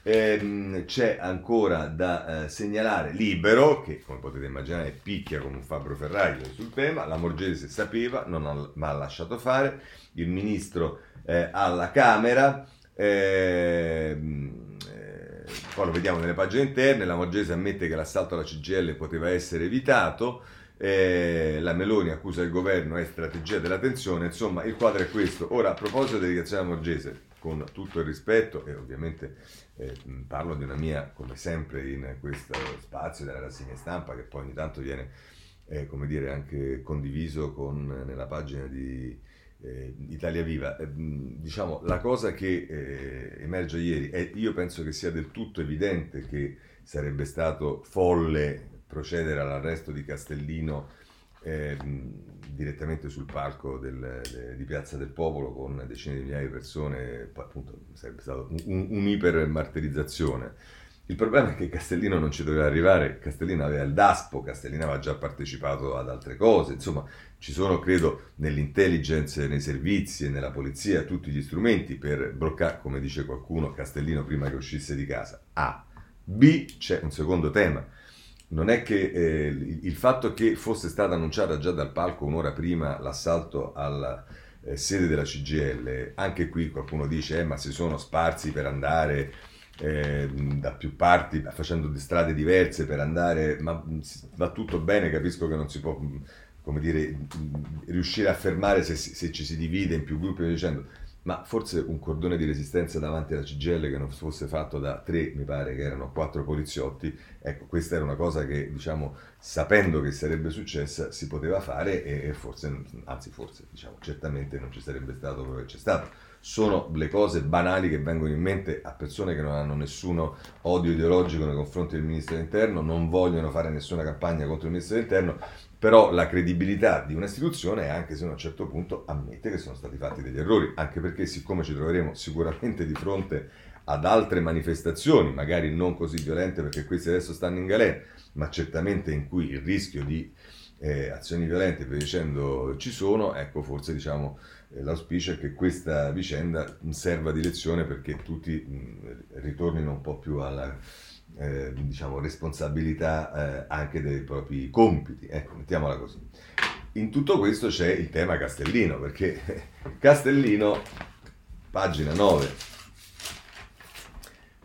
ehm, c'è ancora da eh, segnalare Libero, che come potete immaginare picchia come un fabbro ferraglio sul tema, la Morgese sapeva, non ha, ma ha lasciato fare, il ministro eh, alla Camera. Ehm, eh, poi lo vediamo nelle pagine interne, la Morgese ammette che l'assalto alla CGL poteva essere evitato, eh, la Meloni accusa il governo, è strategia della tensione, insomma il quadro è questo. Ora a proposito dell'edizione Morgese, con tutto il rispetto e ovviamente eh, parlo di una mia, come sempre in questo spazio della rassegna stampa che poi ogni tanto viene, eh, come dire, anche condiviso con, nella pagina di eh, Italia Viva. Eh, diciamo, la cosa che eh, emerge ieri è, io penso che sia del tutto evidente che sarebbe stato folle procedere all'arresto di Castellino eh, direttamente sul palco del, de, di Piazza del Popolo con decine di migliaia di persone, appunto sarebbe stata un, un'ipermartirizzazione. Il problema è che Castellino non ci doveva arrivare, Castellino aveva il DASPO, Castellino aveva già partecipato ad altre cose, insomma ci sono credo nell'intelligence, nei servizi e nella polizia tutti gli strumenti per bloccare, come dice qualcuno, Castellino prima che uscisse di casa. A. B. C'è un secondo tema non è che eh, il fatto che fosse stata annunciata già dal palco un'ora prima l'assalto alla eh, sede della CGL, anche qui qualcuno dice eh, ma si sono sparsi per andare eh, da più parti facendo strade diverse per andare, ma va tutto bene, capisco che non si può come dire, riuscire a fermare se, se ci si divide in più gruppi dicendo ma forse un cordone di resistenza davanti alla CGL che non fosse fatto da tre, mi pare che erano quattro poliziotti, ecco, questa era una cosa che, diciamo, sapendo che sarebbe successa, si poteva fare e, forse, anzi forse, diciamo, certamente non ci sarebbe stato quello che c'è stato. Sono le cose banali che vengono in mente a persone che non hanno nessun odio ideologico nei confronti del Ministro dell'Interno, non vogliono fare nessuna campagna contro il Ministro dell'Interno, però la credibilità di un'istituzione è anche se a un certo punto ammette che sono stati fatti degli errori, anche perché siccome ci troveremo sicuramente di fronte ad altre manifestazioni, magari non così violente perché questi adesso stanno in galera, ma certamente in cui il rischio di eh, azioni violente e dicendo ci sono, ecco forse diciamo eh, l'auspicio è che questa vicenda serva di lezione perché tutti mh, ritornino un po' più alla eh, diciamo, responsabilità eh, anche dei propri compiti, ecco, mettiamola così. In tutto questo c'è il tema Castellino, perché Castellino, pagina 9,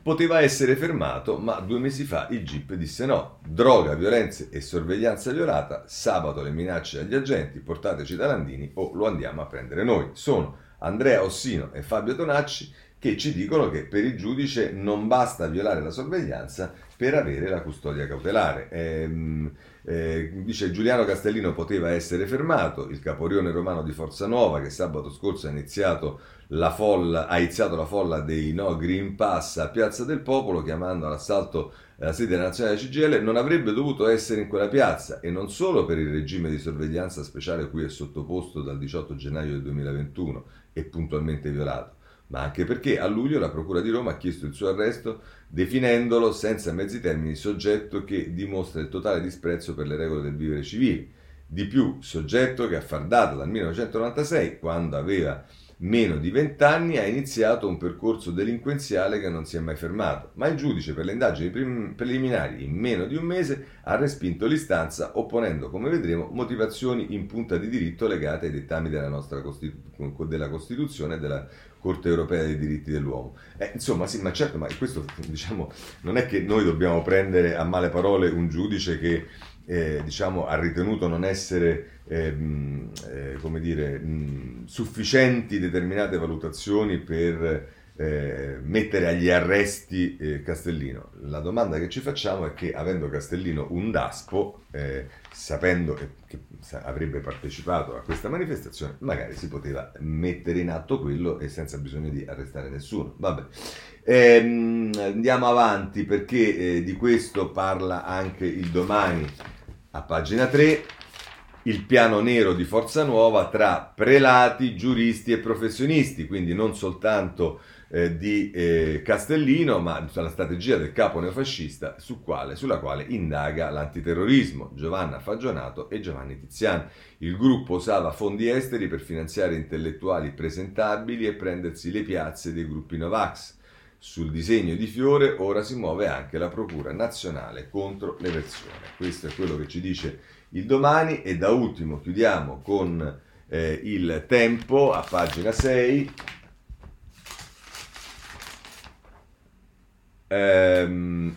poteva essere fermato, ma due mesi fa il GIP disse no. Droga, violenze e sorveglianza violata, sabato le minacce agli agenti, portateci da Landini o lo andiamo a prendere noi. Sono Andrea Ossino e Fabio Tonacci che ci dicono che per il giudice non basta violare la sorveglianza per avere la custodia cautelare. Eh, eh, dice Giuliano Castellino poteva essere fermato, il caporione romano di Forza Nuova che sabato scorso ha iniziato la folla, ha iniziato la folla dei no Green Pass a Piazza del Popolo chiamando all'assalto la sede nazionale CGL non avrebbe dovuto essere in quella piazza e non solo per il regime di sorveglianza speciale cui è sottoposto dal 18 gennaio del 2021 e puntualmente violato, ma anche perché a luglio la Procura di Roma ha chiesto il suo arresto definendolo senza mezzi termini soggetto che dimostra il totale disprezzo per le regole del vivere civile. Di più, soggetto che a far data dal 1996, quando aveva meno di 20 anni, ha iniziato un percorso delinquenziale che non si è mai fermato, ma il giudice per le indagini preliminari in meno di un mese ha respinto l'istanza opponendo, come vedremo, motivazioni in punta di diritto legate ai dettami della nostra Costitu- della Costituzione e della Corte europea dei diritti dell'uomo. Eh, insomma, sì, ma certo, ma questo diciamo, non è che noi dobbiamo prendere a male parole un giudice che eh, diciamo, ha ritenuto non essere ehm, eh, come dire, mh, sufficienti determinate valutazioni per eh, mettere agli arresti eh, Castellino. La domanda che ci facciamo è che avendo Castellino un DASPO, eh, sapendo che, che, avrebbe partecipato a questa manifestazione, magari si poteva mettere in atto quello e senza bisogno di arrestare nessuno. Vabbè. Ehm, andiamo avanti perché eh, di questo parla anche il domani a pagina 3 il piano nero di Forza Nuova tra prelati, giuristi e professionisti, quindi non soltanto eh, di eh, Castellino, ma la strategia del capo neofascista su quale, sulla quale indaga l'antiterrorismo, Giovanna Fagionato e Giovanni Tiziani. Il gruppo usava fondi esteri per finanziare intellettuali presentabili e prendersi le piazze dei gruppi Novax. Sul disegno di Fiore ora si muove anche la Procura nazionale contro l'eversione. Questo è quello che ci dice il domani e da ultimo chiudiamo con eh, il tempo a pagina 6. Ehm,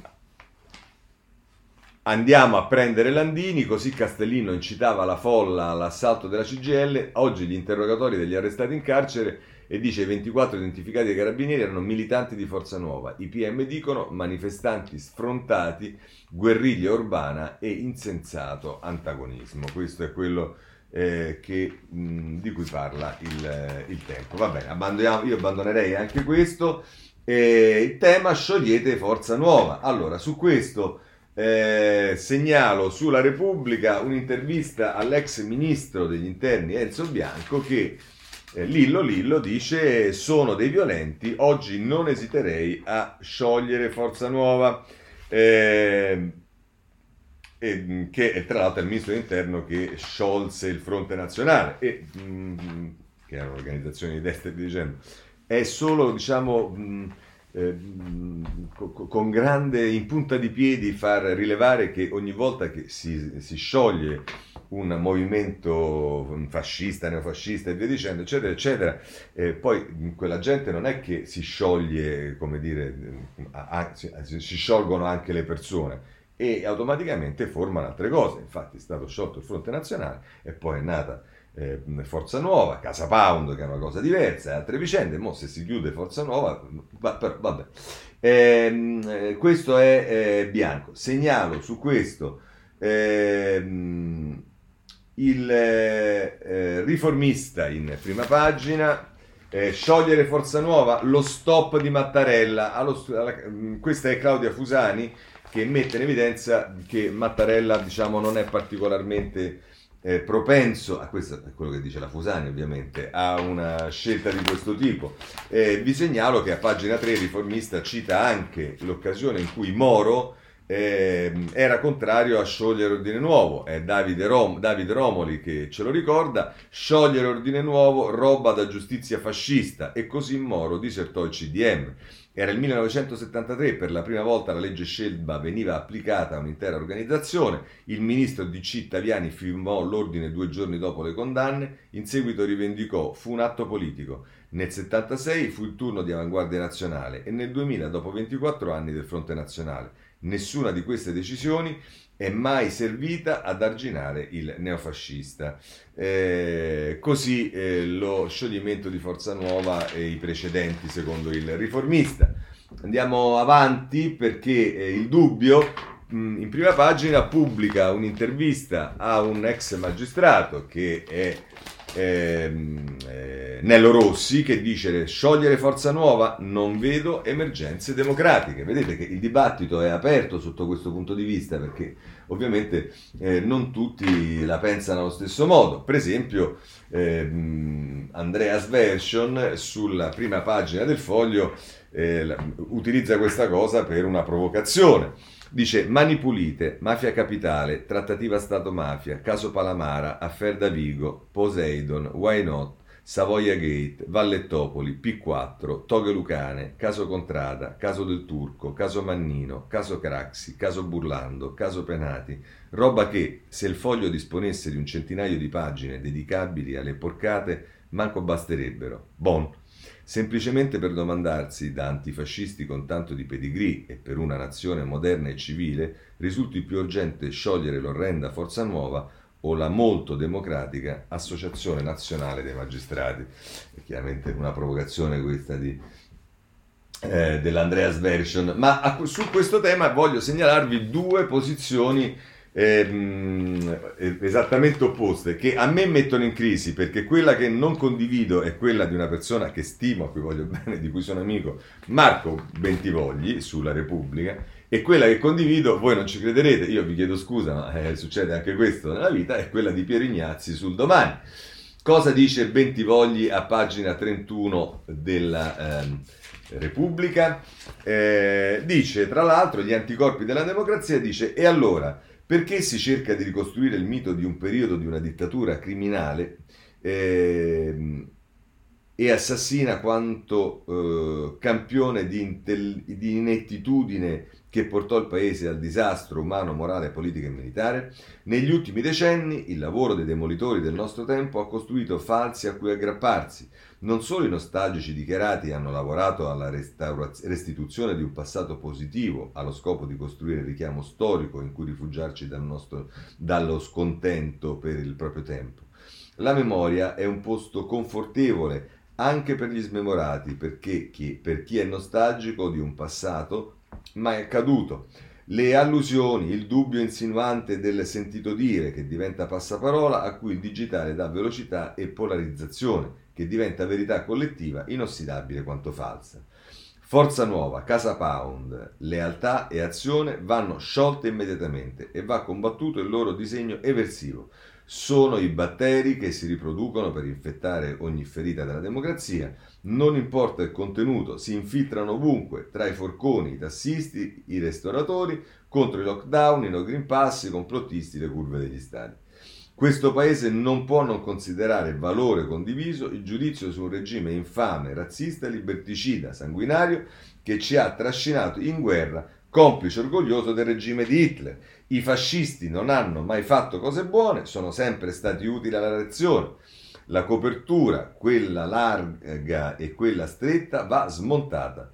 andiamo a prendere Landini, così Castellino incitava la folla all'assalto della CGL. Oggi gli interrogatori degli arrestati in carcere e dice i 24 identificati dai carabinieri erano militanti di Forza Nuova. I PM dicono manifestanti sfrontati, guerriglia urbana e insensato antagonismo. Questo è quello eh, che, mh, di cui parla il, eh, il tempo. Va bene, io abbandonerei anche questo. Eh, il tema sciogliete Forza Nuova. Allora, su questo eh, segnalo sulla Repubblica un'intervista all'ex ministro degli interni Enzo Bianco che eh, Lillo Lillo dice sono dei violenti, oggi non esiterei a sciogliere Forza Nuova. Eh, che è tra l'altro il ministro dell'interno che sciolse il fronte nazionale e, mh, mm, che è un'organizzazione di destra e di genere è solo diciamo mh, eh, con grande in punta di piedi far rilevare che ogni volta che si, si scioglie un movimento fascista, neofascista e via dicendo, eccetera, eccetera, eh, poi quella gente non è che si scioglie, come dire, a, si, si sciolgono anche le persone e automaticamente formano altre cose. Infatti è stato sciolto il Fronte Nazionale e poi è nata eh, Forza Nuova, Casa Pound, che è una cosa diversa, altre vicende. Mo se si chiude Forza Nuova, va, per, vabbè. Ehm, eh, questo è eh, bianco. Segnalo su questo ehm, il eh, eh, riformista in prima pagina. Eh, sciogliere Forza Nuova, lo stop di Mattarella. Allo, alla, questa è Claudia Fusani che mette in evidenza che Mattarella diciamo, non è particolarmente eh, propenso, a questo è quello che dice la Fusani ovviamente, a una scelta di questo tipo. Eh, vi segnalo che a pagina 3 il riformista cita anche l'occasione in cui Moro eh, era contrario a sciogliere Ordine Nuovo, è Davide, Rom, Davide Romoli che ce lo ricorda, sciogliere Ordine Nuovo roba da giustizia fascista e così Moro disertò il CDM. Era il 1973, per la prima volta la legge Scelba veniva applicata a un'intera organizzazione, il ministro DC Taviani firmò l'ordine due giorni dopo le condanne, in seguito rivendicò, fu un atto politico. Nel 1976 fu il turno di Avanguardia Nazionale e nel 2000, dopo 24 anni del Fronte Nazionale. Nessuna di queste decisioni è mai servita ad arginare il neofascista. Eh, così eh, lo scioglimento di Forza Nuova e i precedenti secondo il riformista. Andiamo avanti perché eh, il dubbio mh, in prima pagina pubblica un'intervista a un ex magistrato che è ehm, eh, Nello Rossi che dice sciogliere Forza Nuova non vedo emergenze democratiche. Vedete che il dibattito è aperto sotto questo punto di vista perché ovviamente eh, non tutti la pensano allo stesso modo. Per esempio ehm, Andreas Version sulla prima pagina del foglio eh, utilizza questa cosa per una provocazione Dice Mani Pulite, Mafia Capitale, Trattativa Stato-Mafia, Caso Palamara, Affair da Vigo, Poseidon, Why Not, Savoia Gate, Vallettopoli, P4, Toghe Lucane, Caso Contrada, Caso del Turco, Caso Mannino, Caso Craxi, Caso Burlando, Caso Penati, roba che, se il foglio disponesse di un centinaio di pagine dedicabili alle porcate, manco basterebbero. Bon semplicemente per domandarsi da antifascisti con tanto di pedigree e per una nazione moderna e civile risulti più urgente sciogliere l'orrenda Forza Nuova o la molto democratica Associazione Nazionale dei Magistrati. È chiaramente una provocazione questa di, eh, dell'Andreas Version, ma a, su questo tema voglio segnalarvi due posizioni ehm, esattamente opposte, che a me mettono in crisi, perché quella che non condivido è quella di una persona che stimo, a cui voglio bene, di cui sono amico, Marco Bentivogli, sulla Repubblica, E quella che condivido, voi non ci crederete, io vi chiedo scusa, ma eh, succede anche questo nella vita, è quella di Piero Ignazzi sul domani. Cosa dice Bentivogli a pagina 31 della eh, Repubblica? Eh, dice, tra l'altro, gli anticorpi della democrazia, dice, e allora, perché si cerca di ricostruire il mito di un periodo di una dittatura criminale? Eh, e assassina quanto eh, campione di, intel- di inettitudine che portò il paese al disastro umano, morale, politico e militare? Negli ultimi decenni il lavoro dei demolitori del nostro tempo ha costruito falsi a cui aggrapparsi. Non solo i nostalgici dichiarati hanno lavorato alla restituzione di un passato positivo allo scopo di costruire il richiamo storico in cui rifugiarci dal nostro, dallo scontento per il proprio tempo. La memoria è un posto confortevole anche per gli smemorati, perché chi, per chi è nostalgico di un passato mai accaduto. Le allusioni, il dubbio insinuante del sentito dire che diventa passaparola a cui il digitale dà velocità e polarizzazione, che diventa verità collettiva inossidabile quanto falsa. Forza Nuova, Casa Pound, lealtà e azione vanno sciolte immediatamente e va combattuto il loro disegno eversivo sono i batteri che si riproducono per infettare ogni ferita della democrazia. Non importa il contenuto, si infiltrano ovunque, tra i forconi, i tassisti, i ristoratori, contro i lockdown, i no green pass, i complottisti, le curve degli stati. Questo paese non può non considerare valore condiviso il giudizio su un regime infame, razzista, liberticida, sanguinario che ci ha trascinato in guerra complice orgoglioso del regime di Hitler. I fascisti non hanno mai fatto cose buone, sono sempre stati utili alla lezione. La copertura, quella larga e quella stretta, va smontata.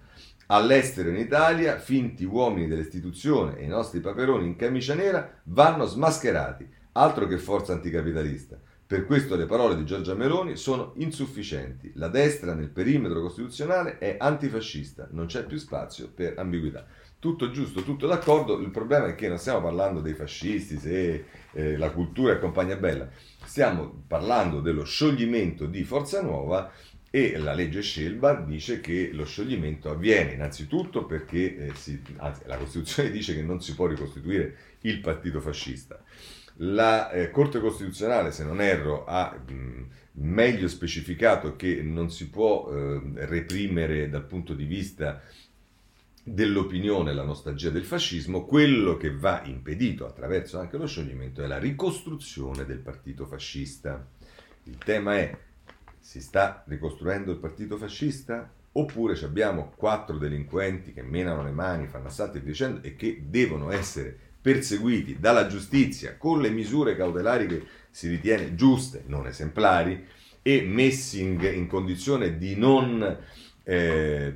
All'estero in Italia, finti uomini dell'istituzione e i nostri paperoni in camicia nera vanno smascherati, altro che forza anticapitalista. Per questo le parole di Giorgia Meloni sono insufficienti. La destra nel perimetro costituzionale è antifascista, non c'è più spazio per ambiguità tutto giusto, tutto d'accordo, il problema è che non stiamo parlando dei fascisti, se eh, la cultura è compagnia bella, stiamo parlando dello scioglimento di Forza Nuova e la legge Scelba dice che lo scioglimento avviene innanzitutto perché eh, si, anzi, la Costituzione dice che non si può ricostituire il partito fascista. La eh, Corte Costituzionale, se non erro, ha mh, meglio specificato che non si può eh, reprimere dal punto di vista dell'opinione, la nostalgia del fascismo, quello che va impedito attraverso anche lo scioglimento è la ricostruzione del partito fascista. Il tema è, si sta ricostruendo il partito fascista? Oppure abbiamo quattro delinquenti che menano le mani, fanno assalti e dicendo e che devono essere perseguiti dalla giustizia con le misure cautelari che si ritiene giuste, non esemplari, e messi in, in condizione di non... Eh,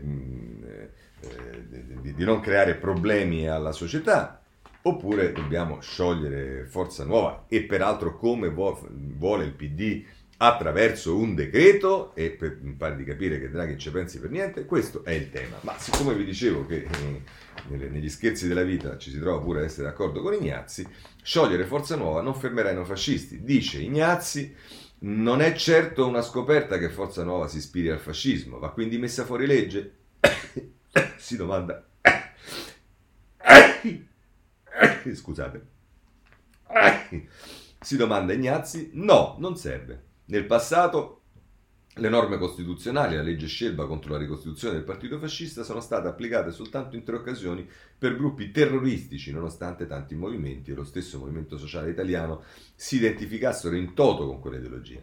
di, di non creare problemi alla società, oppure dobbiamo sciogliere Forza Nuova e peraltro come vuole il PD attraverso un decreto e per, mi pare di capire che Draghi ci pensi per niente, questo è il tema. Ma siccome vi dicevo che eh, negli scherzi della vita ci si trova pure a essere d'accordo con Ignazzi, sciogliere Forza Nuova non fermerà i fascisti. Dice Ignazzi, non è certo una scoperta che Forza Nuova si ispiri al fascismo, va quindi messa fuori legge? si domanda... Scusate. Si domanda Ignazzi, no, non serve. Nel passato le norme costituzionali la legge Scelba contro la ricostituzione del partito fascista sono state applicate soltanto in tre occasioni per gruppi terroristici, nonostante tanti movimenti e lo stesso movimento sociale italiano si identificassero in toto con quell'ideologia.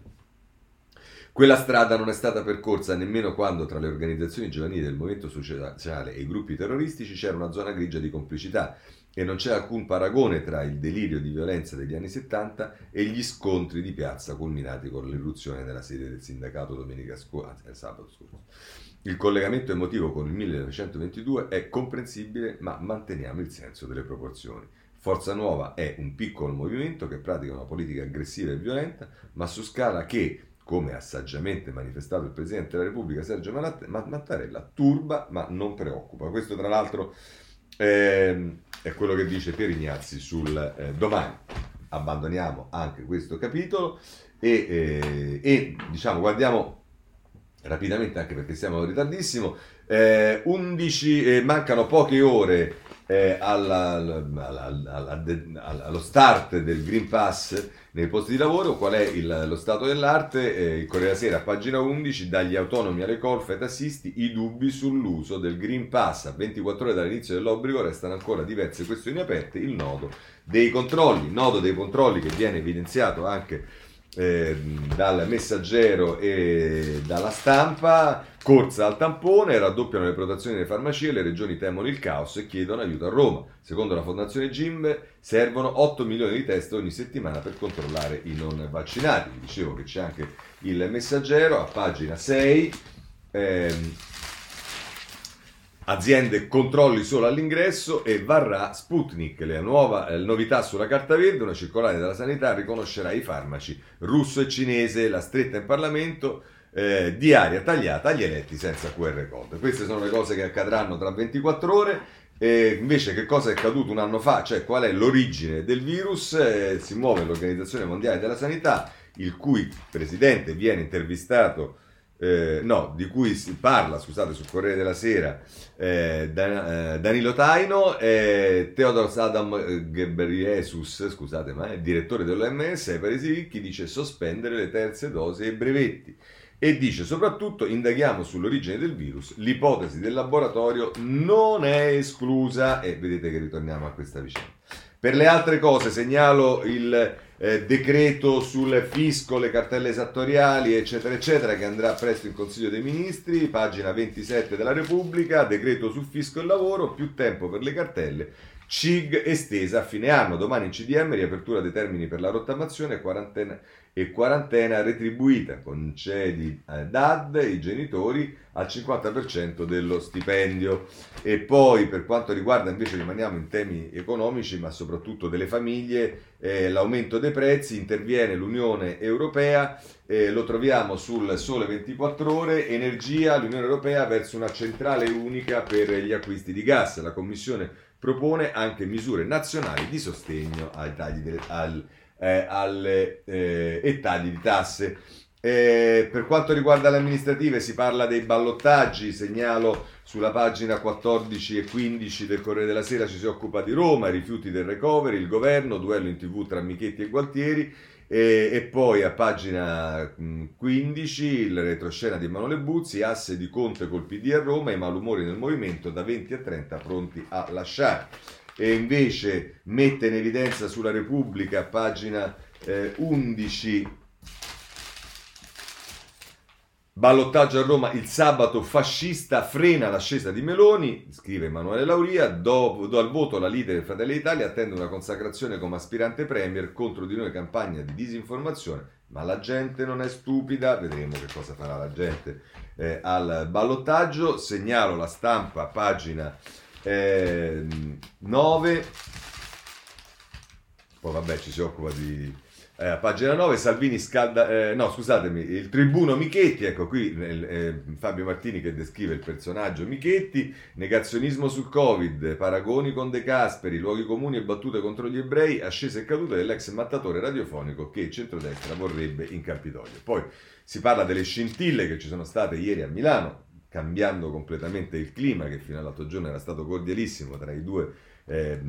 Quella strada non è stata percorsa nemmeno quando tra le organizzazioni giovanili del movimento sociale e i gruppi terroristici c'era una zona grigia di complicità e non c'è alcun paragone tra il delirio di violenza degli anni 70 e gli scontri di piazza culminati con l'irruzione della sede del sindacato domenica scorsa, sabato scorso. Il collegamento emotivo con il 1922 è comprensibile, ma manteniamo il senso delle proporzioni. Forza Nuova è un piccolo movimento che pratica una politica aggressiva e violenta, ma su scala che, come ha saggiamente manifestato il Presidente della Repubblica Sergio Mattarella, turba ma non preoccupa. Questo tra l'altro eh, è quello che dice Pier Ignazzi sul eh, domani. Abbandoniamo anche questo capitolo e, eh, e diciamo guardiamo rapidamente anche perché siamo in ritardissimo Eh, 11, eh, mancano poche ore eh, alla, alla, alla, allo start del Green Pass nei posti di lavoro. Qual è il, lo stato dell'arte? Eh, il Corriere della Sera, pagina 11, dagli autonomi alle colfe ai tassisti, i dubbi sull'uso del Green Pass. A 24 ore dall'inizio dell'obbligo restano ancora diverse questioni aperte. Il nodo dei controlli, nodo dei controlli che viene evidenziato anche eh, dal messaggero e dalla stampa, corsa al tampone, raddoppiano le protezioni delle farmacie, le regioni temono il caos e chiedono aiuto a Roma. Secondo la Fondazione Jim servono 8 milioni di test ogni settimana per controllare i non vaccinati. Vi dicevo che c'è anche il messaggero a pagina 6. Ehm, aziende controlli solo all'ingresso e varrà Sputnik, la nuova eh, novità sulla carta verde, una circolare della sanità riconoscerà i farmaci russo e cinese, la stretta in Parlamento, eh, diaria tagliata agli eletti senza QR code. Queste sono le cose che accadranno tra 24 ore. E invece che cosa è accaduto un anno fa, cioè qual è l'origine del virus, eh, si muove l'Organizzazione Mondiale della Sanità, il cui presidente viene intervistato eh, no, di cui si parla, scusate, sul Corriere della Sera, eh, Dan, eh, Danilo Taino, eh, Teodoros Adam Ghebreyesus, scusate, ma è direttore dell'OMS, ai paesi ricchi, dice sospendere le terze dosi e brevetti. E dice soprattutto indaghiamo sull'origine del virus, l'ipotesi del laboratorio non è esclusa e vedete che ritorniamo a questa vicenda. Per le altre cose segnalo il eh, decreto sul fisco, le cartelle esattoriali, eccetera, eccetera, che andrà presto in Consiglio dei Ministri, pagina 27 della Repubblica, decreto sul fisco e lavoro, più tempo per le cartelle, CIG estesa a fine anno, domani in CDM riapertura dei termini per la rottamazione quarantena e quarantena retribuita, concedi eh, DAD i genitori al 50% dello stipendio. E poi per quanto riguarda invece rimaniamo in temi economici, ma soprattutto delle famiglie, eh, l'aumento dei prezzi, interviene l'Unione Europea, eh, lo troviamo sul Sole 24 ore, energia, l'Unione Europea verso una centrale unica per gli acquisti di gas. La Commissione propone anche misure nazionali di sostegno ai tagli del, al eh, alle, eh, e tagli di tasse. Eh, per quanto riguarda le amministrative si parla dei ballottaggi, segnalo sulla pagina 14 e 15 del Corriere della Sera ci si occupa di Roma, rifiuti del recovery, il governo, duello in tv tra Michetti e Gualtieri e, e poi a pagina 15 il retroscena di Emanuele Buzzi, asse di Conte col PD a Roma, i malumori nel movimento da 20 a 30 pronti a lasciare. E invece mette in evidenza sulla Repubblica, pagina eh, 11, ballottaggio a Roma, il sabato fascista frena l'ascesa di Meloni, scrive Emanuele Lauria, dopo, do al voto la leader del Fratelli d'Italia, attende una consacrazione come aspirante premier contro di noi campagna di disinformazione, ma la gente non è stupida, vedremo che cosa farà la gente eh, al ballottaggio, segnalo la stampa, pagina eh, 9, poi vabbè ci si occupa di... Eh, pagina 9 Salvini scalda, eh, no scusatemi, il tribuno Michetti, ecco qui eh, Fabio Martini che descrive il personaggio Michetti, negazionismo sul Covid, paragoni con De Casperi, luoghi comuni e battute contro gli ebrei, ascesa e caduta dell'ex mattatore radiofonico che il centrodestra vorrebbe in Campidoglio. Poi si parla delle scintille che ci sono state ieri a Milano, cambiando completamente il clima che fino all'altro giorno era stato cordialissimo tra i due eh,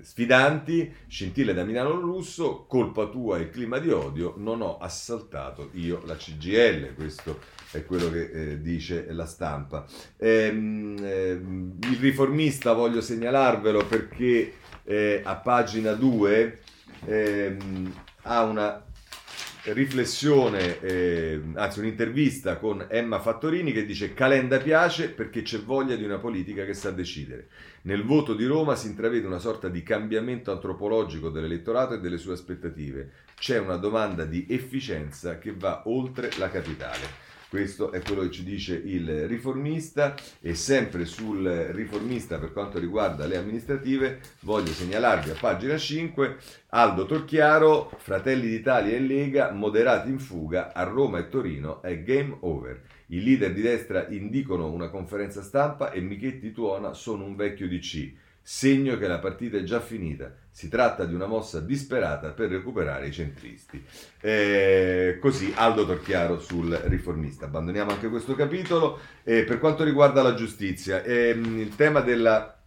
sfidanti, scintille da Milano Russo, colpa tua il clima di odio, non ho assaltato io la CGL, questo è quello che eh, dice la stampa. Ehm, ehm, il riformista voglio segnalarvelo perché eh, a pagina 2 ehm, ha una riflessione, eh, anzi un'intervista con Emma Fattorini che dice Calenda piace perché c'è voglia di una politica che sa decidere. Nel voto di Roma si intravede una sorta di cambiamento antropologico dell'elettorato e delle sue aspettative. C'è una domanda di efficienza che va oltre la capitale. Questo è quello che ci dice il riformista e sempre sul riformista per quanto riguarda le amministrative voglio segnalarvi a pagina 5 Aldo Torchiaro, Fratelli d'Italia e Lega moderati in fuga a Roma e Torino è game over. I leader di destra indicano una conferenza stampa e Michetti tuona sono un vecchio DC. segno che la partita è già finita. Si tratta di una mossa disperata per recuperare i centristi. Eh, così Aldo Torchiaro sul riformista. Abbandoniamo anche questo capitolo. Eh, per quanto riguarda la giustizia, ehm, il tema della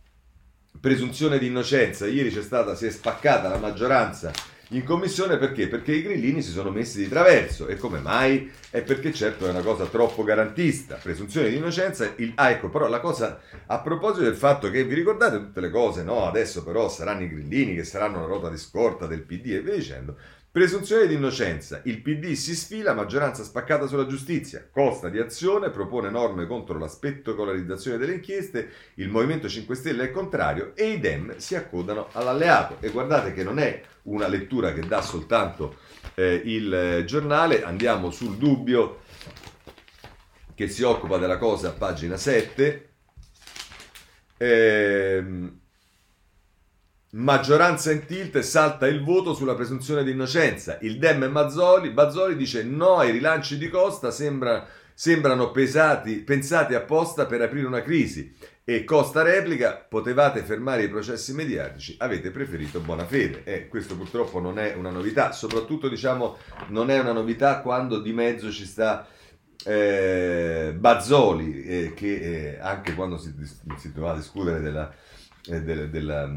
presunzione di innocenza, ieri c'è stata, si è spaccata la maggioranza in commissione perché? Perché i grillini si sono messi di traverso e come mai? È perché certo è una cosa troppo garantista, presunzione di innocenza. Il, ah ecco però la cosa a proposito del fatto che vi ricordate tutte le cose, no? Adesso però saranno i grillini che saranno la ruota di scorta del PD e via dicendo. Presunzione di innocenza. Il PD si sfila, maggioranza spaccata sulla giustizia. Costa di azione, propone norme contro la spettacolarizzazione delle inchieste. Il Movimento 5 Stelle è contrario e i Dem si accodano all'alleato. E guardate che non è una lettura che dà soltanto eh, il giornale. Andiamo sul dubbio che si occupa della cosa a pagina 7. Ehm Maggioranza in tilt e salta il voto sulla presunzione di innocenza. Il Dem e Mazzoli, Bazzoli dice no ai rilanci di Costa, sembra, sembrano pesati, pensati apposta per aprire una crisi. E Costa replica, potevate fermare i processi mediatici, avete preferito buona fede. Eh, questo purtroppo non è una novità, soprattutto diciamo non è una novità quando di mezzo ci sta eh, Bazzoli, eh, che eh, anche quando si, si doveva discutere della eh, della, della,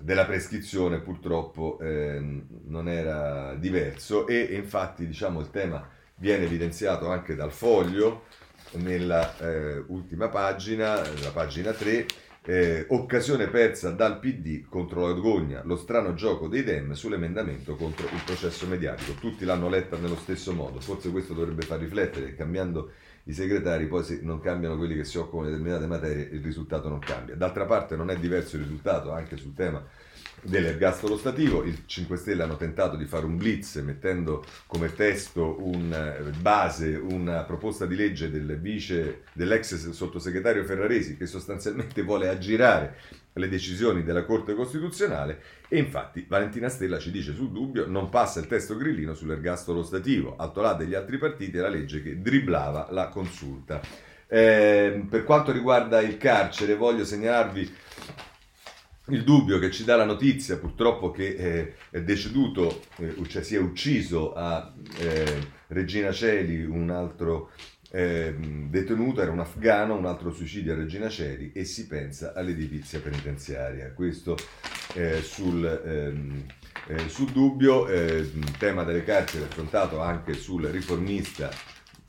della, prescrizione purtroppo eh, non era diverso e, infatti diciamo il tema viene evidenziato anche dal foglio nella eh, ultima pagina, la pagina 3, eh, occasione persa dal PD contro la Gogna, lo strano gioco dei Dem sull'emendamento contro il processo mediatico. Tutti l'hanno letta nello stesso modo, forse questo dovrebbe far riflettere, cambiando i segretari poi se non cambiano quelli che si occupano di determinate materie, il risultato non cambia. D'altra parte non è diverso il risultato anche sul tema dell'ergastolo stativo. I 5 Stelle hanno tentato di fare un blitz mettendo come testo un eh, base una proposta di legge del vice, dell'ex sottosegretario Ferraresi che sostanzialmente vuole aggirare le decisioni della Corte Costituzionale e infatti Valentina Stella ci dice sul dubbio non passa il testo grillino sull'ergastolo stativo, altro là degli altri partiti la legge che dribblava la consulta. Eh, per quanto riguarda il carcere voglio segnalarvi il dubbio che ci dà la notizia purtroppo che eh, è deceduto, eh, cioè si è ucciso a eh, Regina Celi un altro eh, detenuto, era un afgano, un altro suicidio a Regina Celi e si pensa all'edilizia penitenziaria. Questo eh, sul, ehm, eh, sul, dubbio, il ehm, tema delle carceri affrontato anche sul riformista.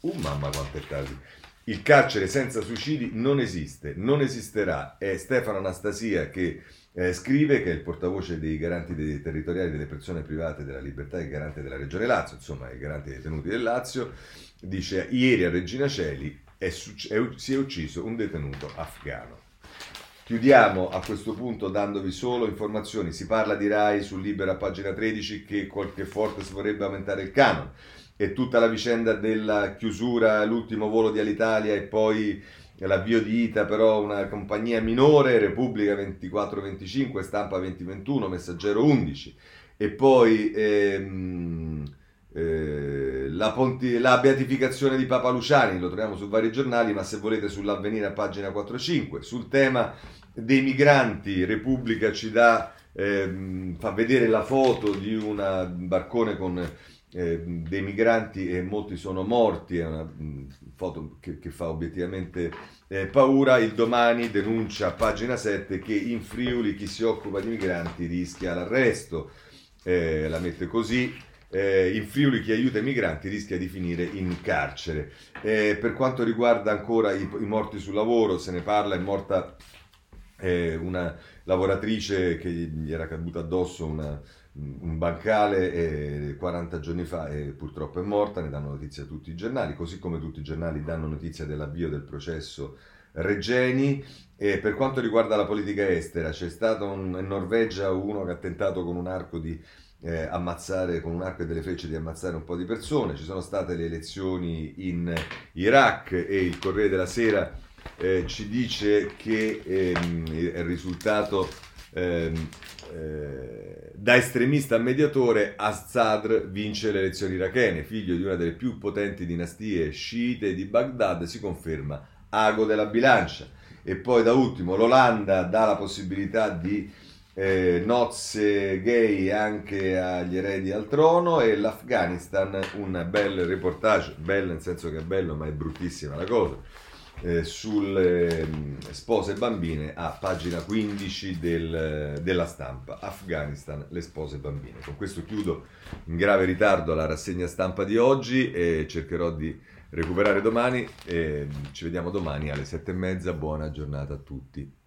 Uh, mamma quanto è tardi. Il carcere senza suicidi non esiste, non esisterà. È Stefano Anastasia che eh, scrive che è il portavoce dei garanti dei territoriali delle persone private della libertà e garante della Regione Lazio, insomma i garanti dei tenuti del Lazio, dice ieri a Regina Celi è, è, si è ucciso un detenuto afghano. Chiudiamo a questo punto dandovi solo informazioni. Si parla di RAI sul Libero a pagina 13 che qualche forte si vorrebbe aumentare il canone e tutta la vicenda della chiusura, l'ultimo volo di Alitalia e poi l'avvio di ITA però una compagnia minore, Repubblica 2425, Stampa 2021, Messaggero 11 e poi ehm, eh, la, ponti- la, beatificazione di Papa Luciani, lo troviamo su vari giornali, ma se volete sull'avvenire a pagina 4-5. Sul tema dei migranti, Repubblica ci dà, ehm, fa vedere la foto di un barcone con eh, dei migranti e molti sono morti, è una mh, foto che, che, fa obiettivamente eh, paura. Il domani denuncia a pagina 7 che in Friuli chi si occupa di migranti rischia l'arresto, eh, la mette così. Eh, in Friuli chi aiuta i migranti rischia di finire in carcere. Eh, per quanto riguarda ancora i, i, morti sul lavoro, se ne parla, è morta eh, una lavoratrice che gli era caduta addosso una, un bancale eh, 40 giorni fa e purtroppo è morta, ne danno notizia tutti i giornali, così come tutti i giornali danno notizia dell'avvio del processo Regeni. E per quanto riguarda la politica estera, c'è stato un, in Norvegia uno che ha tentato con un arco di eh, ammazzare, con un arco e delle frecce di ammazzare un po' di persone, ci sono state le elezioni in Iraq e il Corriere della Sera eh, ci dice che ehm, il risultato ehm, eh, da estremista a mediatore, Assad vince le elezioni irachene, figlio di una delle più potenti dinastie sciite di Baghdad, si conferma ago della bilancia. E poi da ultimo l'Olanda dà la possibilità di eh, nozze gay anche agli eredi al trono e l'Afghanistan un bel reportage, bello nel senso che è bello ma è bruttissima la cosa, eh, sulle eh, spose bambine a pagina 15 del, della stampa, Afghanistan, le spose bambine. Con questo chiudo in grave ritardo la rassegna stampa di oggi e cercherò di recuperare domani ci vediamo domani alle sette e mezza, buona giornata a tutti.